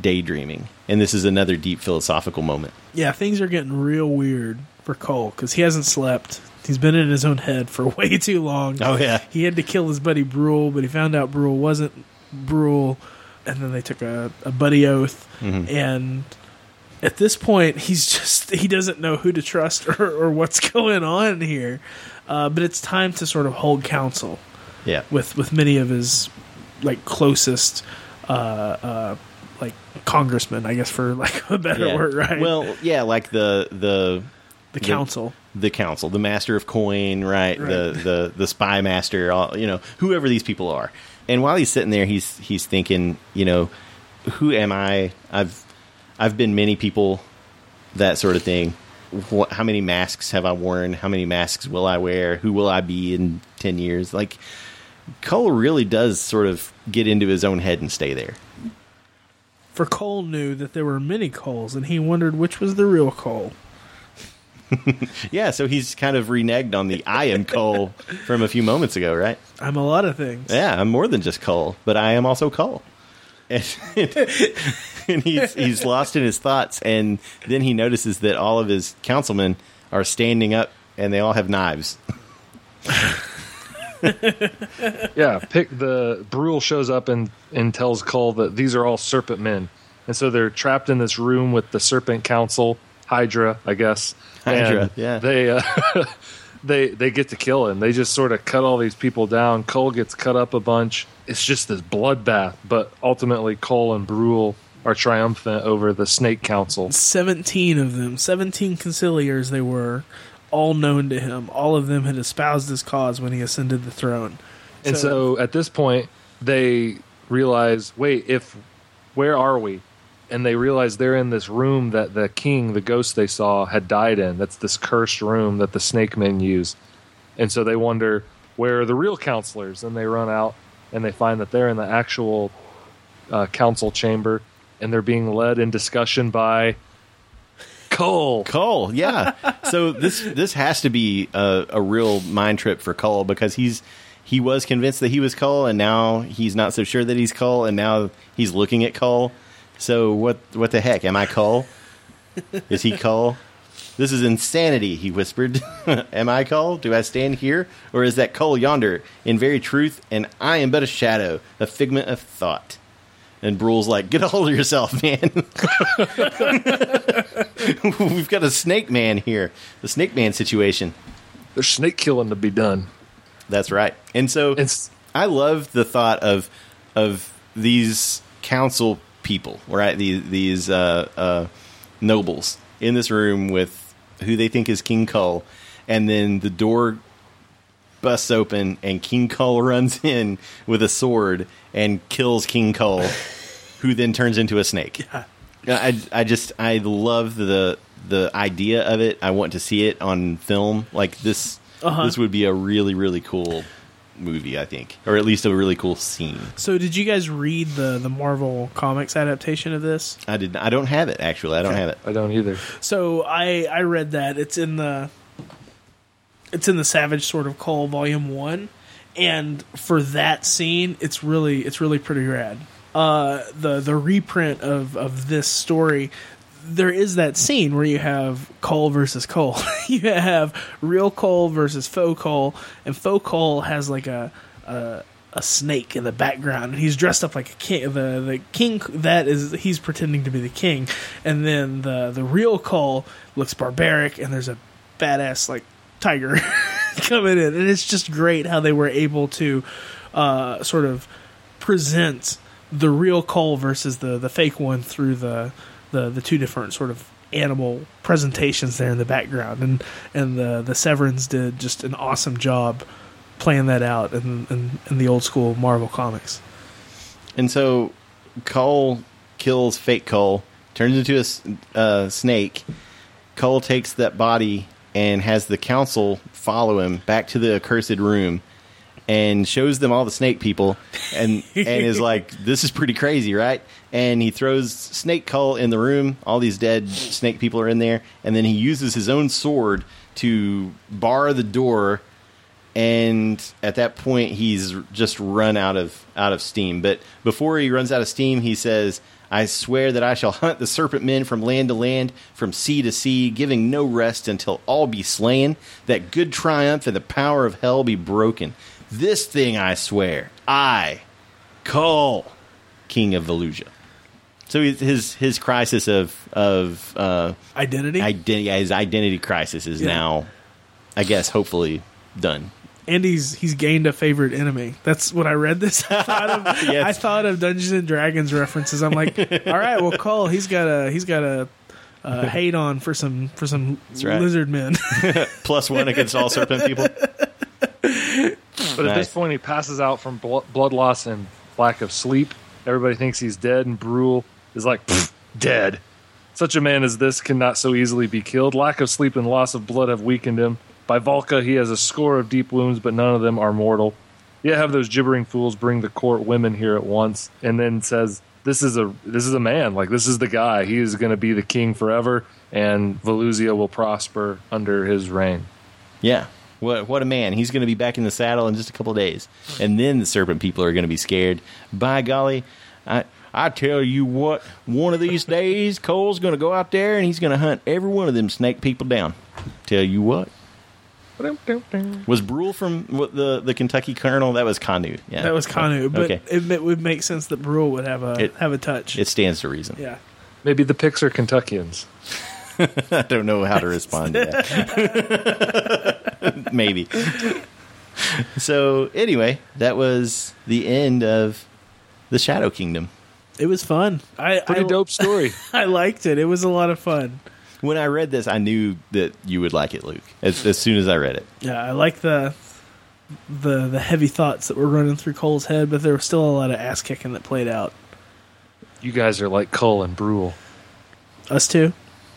daydreaming, and this is another deep philosophical moment. Yeah, things are getting real weird for Kull because he hasn't slept. He's been in his own head for way too long. Oh, yeah. he had to kill his buddy Brule, but he found out Brule wasn't Brule, and then they took a, a buddy oath. And at this point, he's just he doesn't know who to trust or, or what's going on here. Uh, but it's time to sort of hold counsel Yeah, with with many of his like closest. Uh, uh, like congressmen, I guess, for like a better yeah. word, right? Well, yeah, like the the the council. the council, the master of coin, right? The the the spy master, all, you know, whoever these people are. And while he's sitting there, he's he's thinking, you know, who am I? I've I've been many people, that sort of thing. What, how many masks have I worn? How many masks will I wear? Who will I be in ten years? Like, Kull really does sort of get into his own head and stay there. For Kull knew that there were many Kulls, and he wondered which was the real Kull. Yeah, so he's kind of reneged on the I am Kull from a few moments ago, right? I'm a lot of things. Yeah, I'm more than just Kull, but I am also Kull. And, and he's he's lost in his thoughts, and then he notices that all of his councilmen are standing up, and they all have knives. Yeah, pick the Brule shows up and and tells Kull that these are all serpent men, and so they're trapped in this room with the Serpent Council, Hydra, I guess. Hydra, And yeah. They uh, they they get to kill him. They just sort of cut all these people down. Cole gets cut up a bunch. It's just this bloodbath, but ultimately Cole and Brule are triumphant over the Snake Council. 17 of them, 17 conciliars they were, all known to him. All of them had espoused his cause when he ascended the throne. And so at this point, they realize, wait, if where are we? And they realize they're in this room that the king, the ghost they saw, had died in. That's this cursed room that the snake men use. And so they wonder, where are the real counselors? And they run out and they find that they're in the actual uh, council chamber and they're being led in discussion by Kull. Kull, yeah. so this this has to be a, a real mind trip for Kull because he's he was convinced that he was Kull, and now he's not so sure that he's Kull, and now he's looking at Kull. So what what the heck? Am I Kull? Is he Kull? This is insanity, he whispered. am I Kull? Do I stand here? Or is that Kull yonder, in very truth, and I am but a shadow, a figment of thought? And Brule's like, get a hold of yourself, man. We've got a snake man here. The snake man situation. There's snake killing to be done. That's right. And so It's I love the thought of of these council people, right? These these uh, uh, nobles in this room with who they think is King Kull, and then the door busts open, and King Kull runs in with a sword and kills King Kull, who then turns into a snake. Yeah. I, I just I love the the idea of it. I want to see it on film. Like this, Uh-huh. this would be a really really cool movie. I think, or at least a really cool scene. So, did you guys read the the Marvel Comics adaptation of this? I didn't. I don't have it actually. I don't have it. I don't either. So, I I read that it's in the it's in the Savage Sword of Kull Volume One, and for that scene, it's really it's really pretty rad. Uh, the the reprint of of this story. There is that scene where you have Kull versus Kull. you have real Kull versus faux Kull, and faux Kull has like a, a a snake in the background, and he's dressed up like a king. The the king that is he's pretending to be the king, and then the the real Kull looks barbaric, and there's a badass like tiger coming in, and it's just great how they were able to uh, sort of present the real Kull versus the the fake one through the the the two different sort of animal presentations there in the background, and and the the Severins did just an awesome job playing that out in, in, in the old school Marvel comics. And so Kull kills fake Kull, turns into a uh, snake. Kull takes that body and has the council follow him back to the accursed room and shows them all the snake people and and is like this is pretty crazy right and he throws snake Kull in the room. All these dead snake people are in there. And then he uses his own sword to bar the door. And at that point he's just run out of out of steam. But before he runs out of steam he says i swear that i shall hunt the serpent men from land to land from sea to sea giving no rest until all be slain that good triumph and the power of hell be broken. This thing i swear i Kull king of Valusia. So his his crisis of of uh Identity, identity his identity crisis is Yeah. now i guess hopefully done and he's he's gained a favorite enemy. That's what I read this. I thought of, Yes. I thought of Dungeons and Dragons references. I'm like, all right, well, Kull, he's got a he's got a uh, hate on for some for some right. lizard men. plus one against all serpent people. But at this point, he passes out from bl- blood loss and lack of sleep. Everybody thinks he's dead, and Brule is like, "Pfft, dead. Such a man as this cannot so easily be killed. Lack of sleep and loss of blood have weakened him. By Valka, he has a score of deep wounds, but none of them are mortal. Yet have those gibbering fools bring the court women here at once, and then says, "This is a this is a man. Like this is the guy. He is going to be the king forever, and Valusia will prosper under his reign." Yeah. What what a man. He's going to be back in the saddle in just a couple days. And then the serpent people are going to be scared. By golly, I I tell you what, one of these days Kull's going to go out there and he's going to hunt every one of them snake people down. Tell you what. Was Brule from the the Kentucky Colonel? That was Canute. Yeah. that was Kanu, but Okay. it, ma- would make sense that Brule would have a It- have a touch. It stands to reason. yeah. Maybe the Picts are Kentuckians. I don't know how to respond to that. Maybe. So anyway, that was the end of the Shadow Kingdom. It was fun. I Pretty I, dope story. I liked it. It was a lot of fun. When I read this, I knew that you would like it, Luke. As, as soon as I read it, Yeah, I like the the the heavy thoughts that were running through Kull's head, but there was still a lot of ass kicking that played out. You guys are like Kull and Brule. Us too.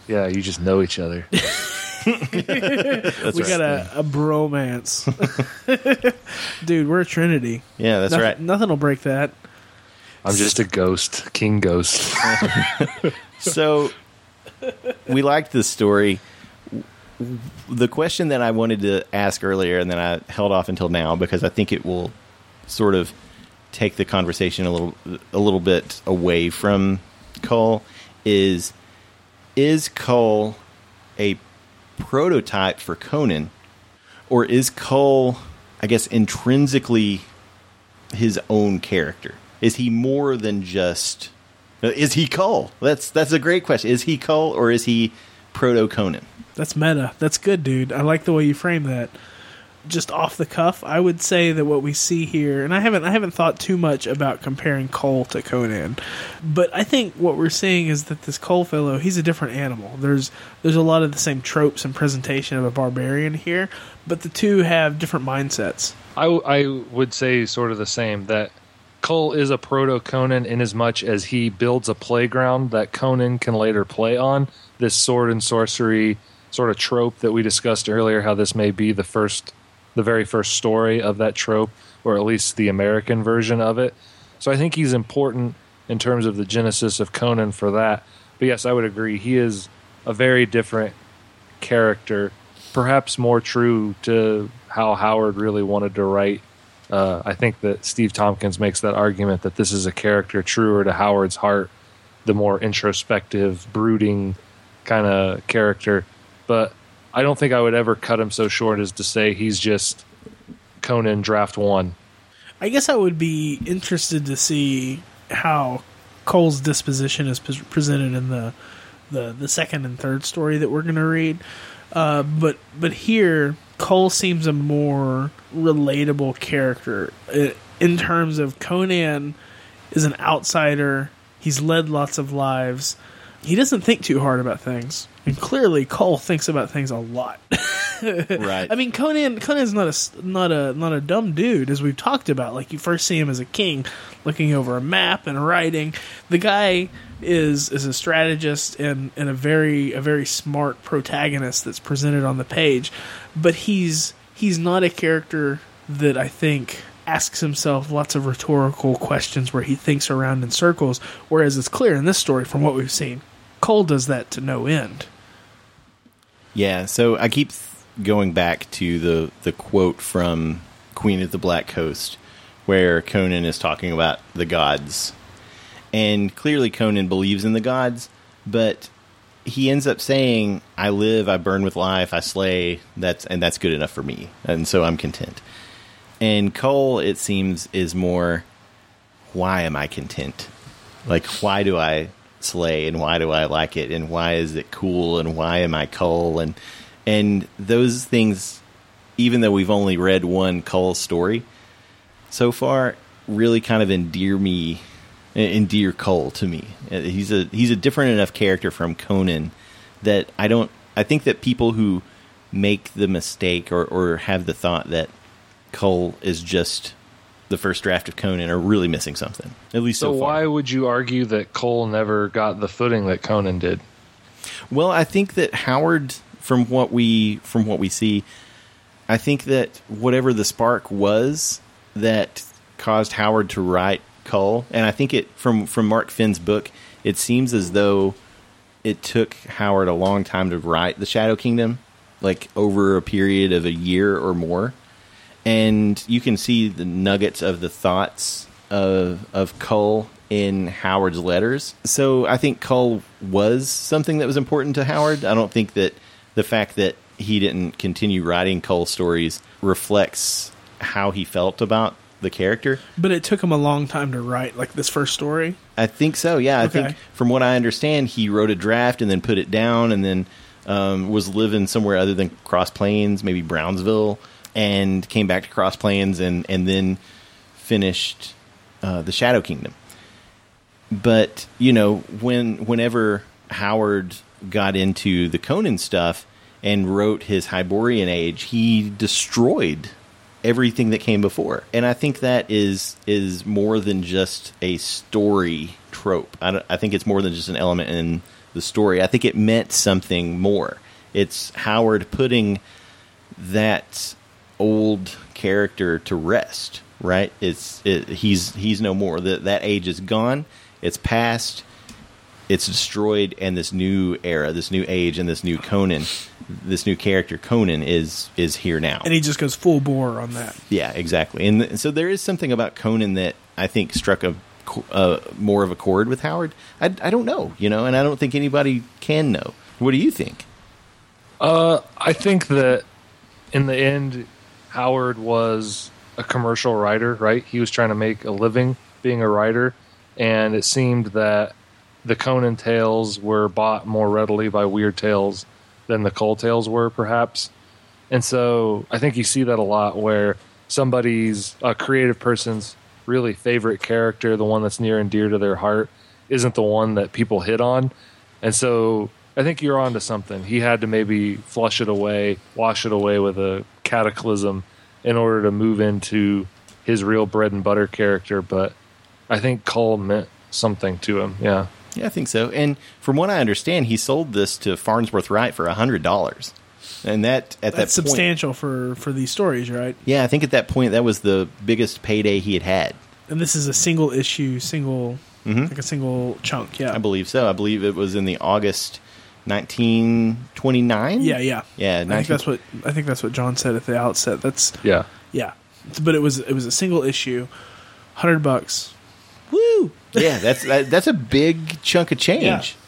Yeah, you just know each other. that's we right. got a, a bromance, dude. We're a trinity. yeah, that's Noth- right. Nothing will break that. I'm just a ghost, king ghost. So we liked this story. The question that I wanted to ask earlier, and then I held off until now because I think it will sort of take the conversation a little a little bit away from Kull is is Kull a prototype for Conan or is Kull I guess intrinsically his own character? Is he more than just is he Kull? That's that's a great question. Is he Kull or is he proto Conan? That's meta. That's good, dude. I like the way you frame that. just off the cuff, I would say that what we see here, and I haven't I haven't thought too much about comparing Kull to Conan, but I think what we're seeing is that this Kull fellow, he's a different animal. There's there's a lot of the same tropes and presentation of a barbarian here, but the two have different mindsets. I, I would say sort of the same that Kull is a proto Conan in as much as he builds a playground that Conan can later play on. This sword and sorcery sort of trope that we discussed earlier, how this may be the first, the very first story of that trope, or at least the American version of it. So I think he's important in terms of the genesis of Conan for that. But yes, I would agree. He is a very different character, perhaps more true to how Howard really wanted to write uh, I think that Steve Tompkins makes that argument that this is a character truer to Howard's heart, the more introspective, brooding kind of character. But I don't think I would ever cut him so short as to say he's just Conan draft one. I guess I would be interested to see how Kull's disposition is pre- presented in the, the the second and third story that we're going to read. Uh, but but here Kull seems a more relatable character uh, in terms of Conan is an outsider. He's led lots of lives. He doesn't think too hard about things, and clearly Kull thinks about things a lot. right. I mean, Conan Conan's not a not a not a dumb dude, as we've talked about. Like you first see him as a king, looking over a map and writing. The guy is is a strategist and, and a very a very smart protagonist that's presented on the page, but he's he's not a character that I think asks himself lots of rhetorical questions where he thinks around in circles. Whereas it's clear in this story from what we've seen, Kull does that to no end. Yeah, so I keep going back to the the quote from Queen of the Black Coast, where Conan is talking about the gods and clearly Conan believes in the gods, but he ends up saying, "I live, I burn with life, I slay. That's and that's good enough for me, and so I'm content." And Kull, it seems, is more, "Why am I content? Like, why do I slay, and why do I like it, and why is it cool, and why am I Kull?" And and those things, even though we've only read one Kull story so far, really kind of endear me endear Kull to me. Uh, he's a he's a different enough character from Conan that I don't. I think that people who make the mistake or, or have the thought that Kull is just the first draft of Conan are really missing something. At least so, so why would you argue that Kull never got the footing that Conan did? Well, I think that Howard, from what we from what we see, I think that whatever the spark was that caused Howard to write Kull, and I think it from from Mark Finn's book, it seems as though it took Howard a long time to write the Shadow Kingdom, like over a period of a year or more, and you can see the nuggets of the thoughts of of Kull in Howard's letters. So I think Kull was something that was important to Howard. I don't think that the fact that he didn't continue writing Kull stories reflects how he felt about the character. But it took him a long time to write, like this first story. I think so. Yeah, I think from what I understand, he wrote a draft and then put it down, and then um, was living somewhere other than Cross Plains, maybe Brownsville, and came back to Cross Plains, and and then finished uh, the Shadow Kingdom. But you know, when whenever Howard got into the Conan stuff and wrote his Hyborian Age, he destroyed everything that came before. And I think that is is more than just a story trope. I, I think it's more than just an element in the story. I think it meant something more. It's Howard putting that old character to rest. Right? It's it, he's he's no more. That that age is gone. It's past it's destroyed and this new era this new age and this new conan this new character conan is is here now. And he just goes full bore on that. Yeah exactly. And th- so there is something about conan that i think struck a uh, more of a chord with howard. I, I don't know you know and i don't think anybody can know. What do you think? Uh, i think that in the end howard was a commercial writer right? He was trying to make a living being a writer and it seemed that the Conan tales were bought more readily by Weird Tales than the Kull tales were, perhaps. And so I think you see that a lot where somebody's a creative person's really favorite character, the one that's near and dear to their heart, isn't the one that people hit on. And so I think you're onto something. He had to maybe flush it away, wash it away with a cataclysm in order to move into his real bread and butter character. But I think Kull meant something to him. Yeah. Yeah, I think so. And from what I understand, he sold this to Farnsworth Wright for hundred dollars, and that at That's that point, substantial for for these stories, right? yeah, I think at that point that was the biggest payday he had had. And this is a single issue, single mm-hmm. like a single chunk. Yeah, I believe so. I believe it was in the August 1929. yeah, yeah. Yeah, I think that's what I think that's what Jon said at the outset. That's Yeah. yeah, but it was it was a single issue, hundred bucks. Woo! yeah, that's that, that's a big chunk of change. Yeah.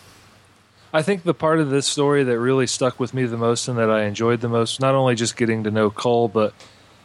I think the part of this story that really stuck with me the most and that I enjoyed the most, not only just getting to know Kull, but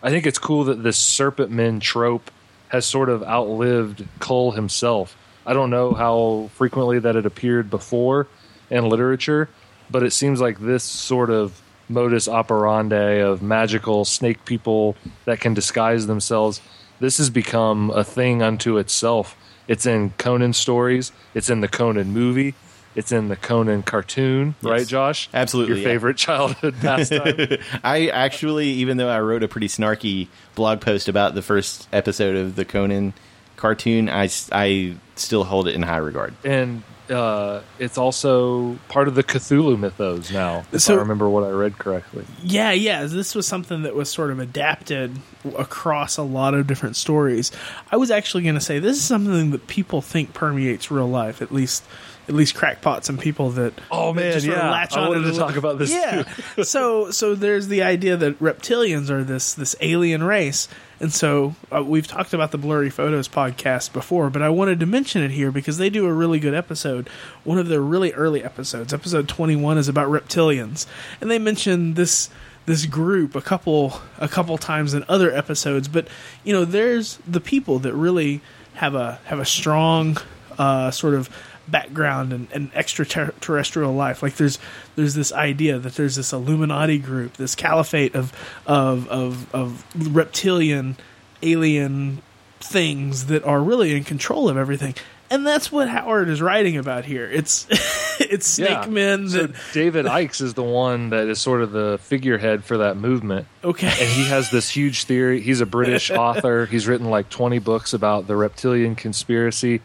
I think it's cool that this serpent men trope has sort of outlived Kull himself. I don't know how frequently that it appeared before in literature, but it seems like this sort of modus operandi of magical snake people that can disguise themselves, this has become a thing unto itself. It's in Conan stories, it's in the Conan movie, it's in the Conan cartoon, right, Josh? Absolutely, Your yeah. favorite childhood pastime. I actually, even though I wrote a pretty snarky blog post about the first episode of the Conan cartoon, I, I still hold it in high regard. and uh, it's also part of the Cthulhu mythos now, if So- I remember what I read correctly. Yeah, yeah. This was something that was sort of adapted across a lot of different stories. I was actually going to say this is something that people think permeates real life, at least. At least crackpots and people that Oh, man, just sort of yeah. latch I on wanted it to talk about this, Yeah, so so there's the idea that reptilians are this this alien race, and so uh, we've talked about the Blurry Photos podcast before, but I wanted to mention it here because they do a really good episode. One of their really early episodes, episode 21, is about reptilians, and they mention this this group a couple a couple times in other episodes. But you know, there's the people that really have a have a strong uh, sort of background and, and extraterrestrial life. Like there's there's this idea that there's this Illuminati group, this caliphate of of of, of reptilian alien things that are really in control of everything. And that's what Howard is writing about here. It's it's snake Yeah. men So that David Icke is the one that is sort of the figurehead for that movement. okay. and he has this huge theory. He's a British author. He's written like 20 books about the reptilian conspiracy.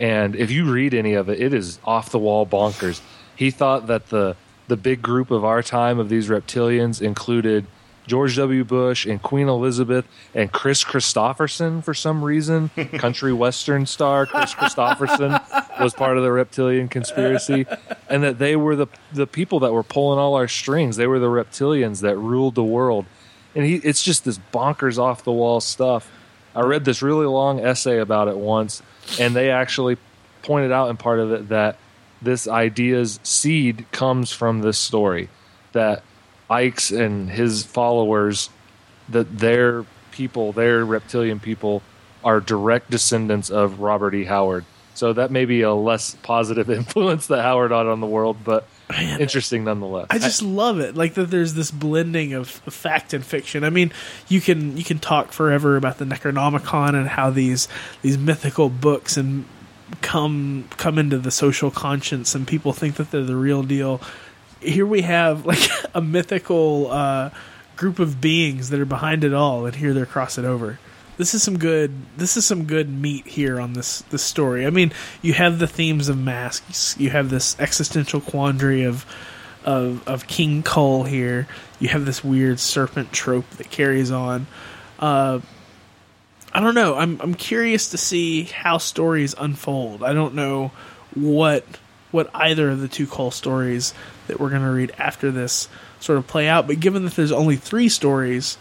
And if you read any of it, it is off the wall bonkers. He thought that the the big group of our time of these reptilians included George W. Bush and Queen Elizabeth and Kris Kristofferson for some reason. Country western star Kris Kristofferson was part of the reptilian conspiracy, and that they were the the people that were pulling all our strings. They were the reptilians that ruled the world, and he it's just this bonkers off the wall stuff. I read this really long essay about it once, and they actually pointed out in part of it that this idea's seed comes from this story that Icke's and his followers that their people, their reptilian people, are direct descendants of Robert E. Howard. So that may be a less positive influence that Howard had on the world, but interesting nonetheless. I just love it, like that. There's this blending of, of fact and fiction. I mean, you can you can talk forever about the Necronomicon and how these these mythical books and come come into the social conscience, and people think that they're the real deal. Here we have like a mythical uh, group of beings that are behind it all, and here they're crossing over. This is some good. This is some good meat here on this this story. I mean, you have the themes of masks. You have this existential quandary of of of King Kull here. You have this weird serpent trope that carries on. Uh, I don't know. I'm I'm curious to see how stories unfold. I don't know what what either of the two Kull stories that we're going to read after this sort of play out. But given that there's only three stories,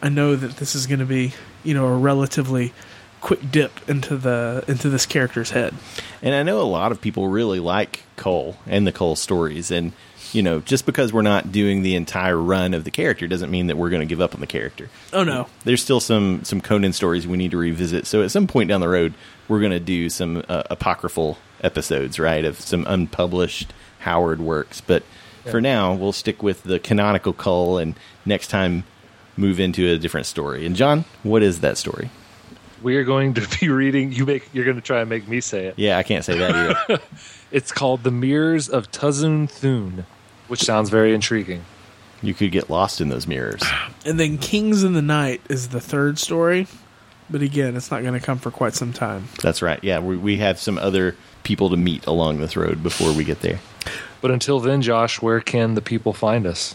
I know that this is going to be you know a relatively quick dip into the into this character's head. And I know a lot of people really like Kull and the Kull stories. And, you know, just because we're not doing the entire run of the character doesn't mean that we're going to give up on the character. Oh no, There's still some, some Conan stories we need to revisit. So at some point down the road, we're going to do some uh, apocryphal episodes, right, of some unpublished Howard works. But for now, we'll stick with the canonical Kull and next time move into a different story. And Jon, what is that story? We are going to be reading. You make. You're going to try and make me say it. Yeah, I can't say that either. It's called "The Mirrors of Tuzun Thune," which sounds very intriguing. you could get lost in those mirrors. And then Kings in the Night is the third story. But again, it's not going to come for quite some time. That's right. Yeah, we, we have some other people to meet along this road before we get there. But until then, Josh, where can the people find us?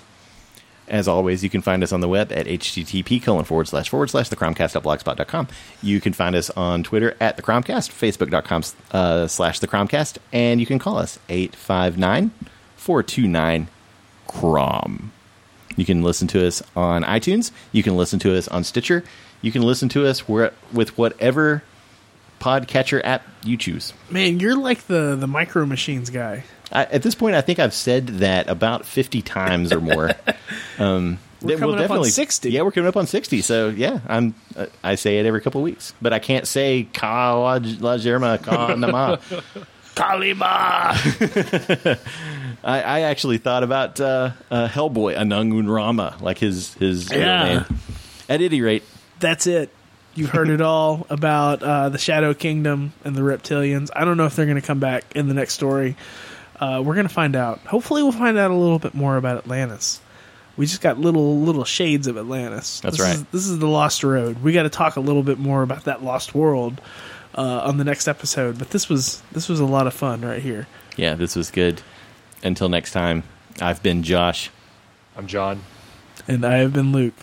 As always, you can find us on the web at http colon forward slash forward slash thecromcast.blogspot.com. You can find us on Twitter at the Cromcast, facebook.com uh, slash the Cromcast, and you can call us 859 429 Crom. You can listen to us on iTunes. You can listen to us on Stitcher. You can listen to us with whatever podcatcher app you choose. Man, you're like the the micro machines guy. I, at this point, I think I've said that about 50 times or more. Um, We're coming up on 60. Yeah, we're coming up on 60. So, yeah, I'm, uh, I say it every couple of weeks. But I can't say Ka la la Jerma Ka Nama. Kalima. I, I actually thought about uh, uh, Hellboy, Anung Un Rama, like his, his real Yeah. name. At any rate, That's it. You've heard it all about uh, the Shadow Kingdom and the reptilians. I don't know if they're going to come back in the next story. Uh, we're going to find out. Hopefully, we'll find out a little bit more about Atlantis. We just got little little shades of Atlantis. That's this right. Is, this is the Lost Road. We got to talk a little bit more about that Lost World uh, on the next episode. But this was this was a lot of fun right here. yeah, this was good. Until next time, I've been Josh. I'm Jon. And I have been Luke.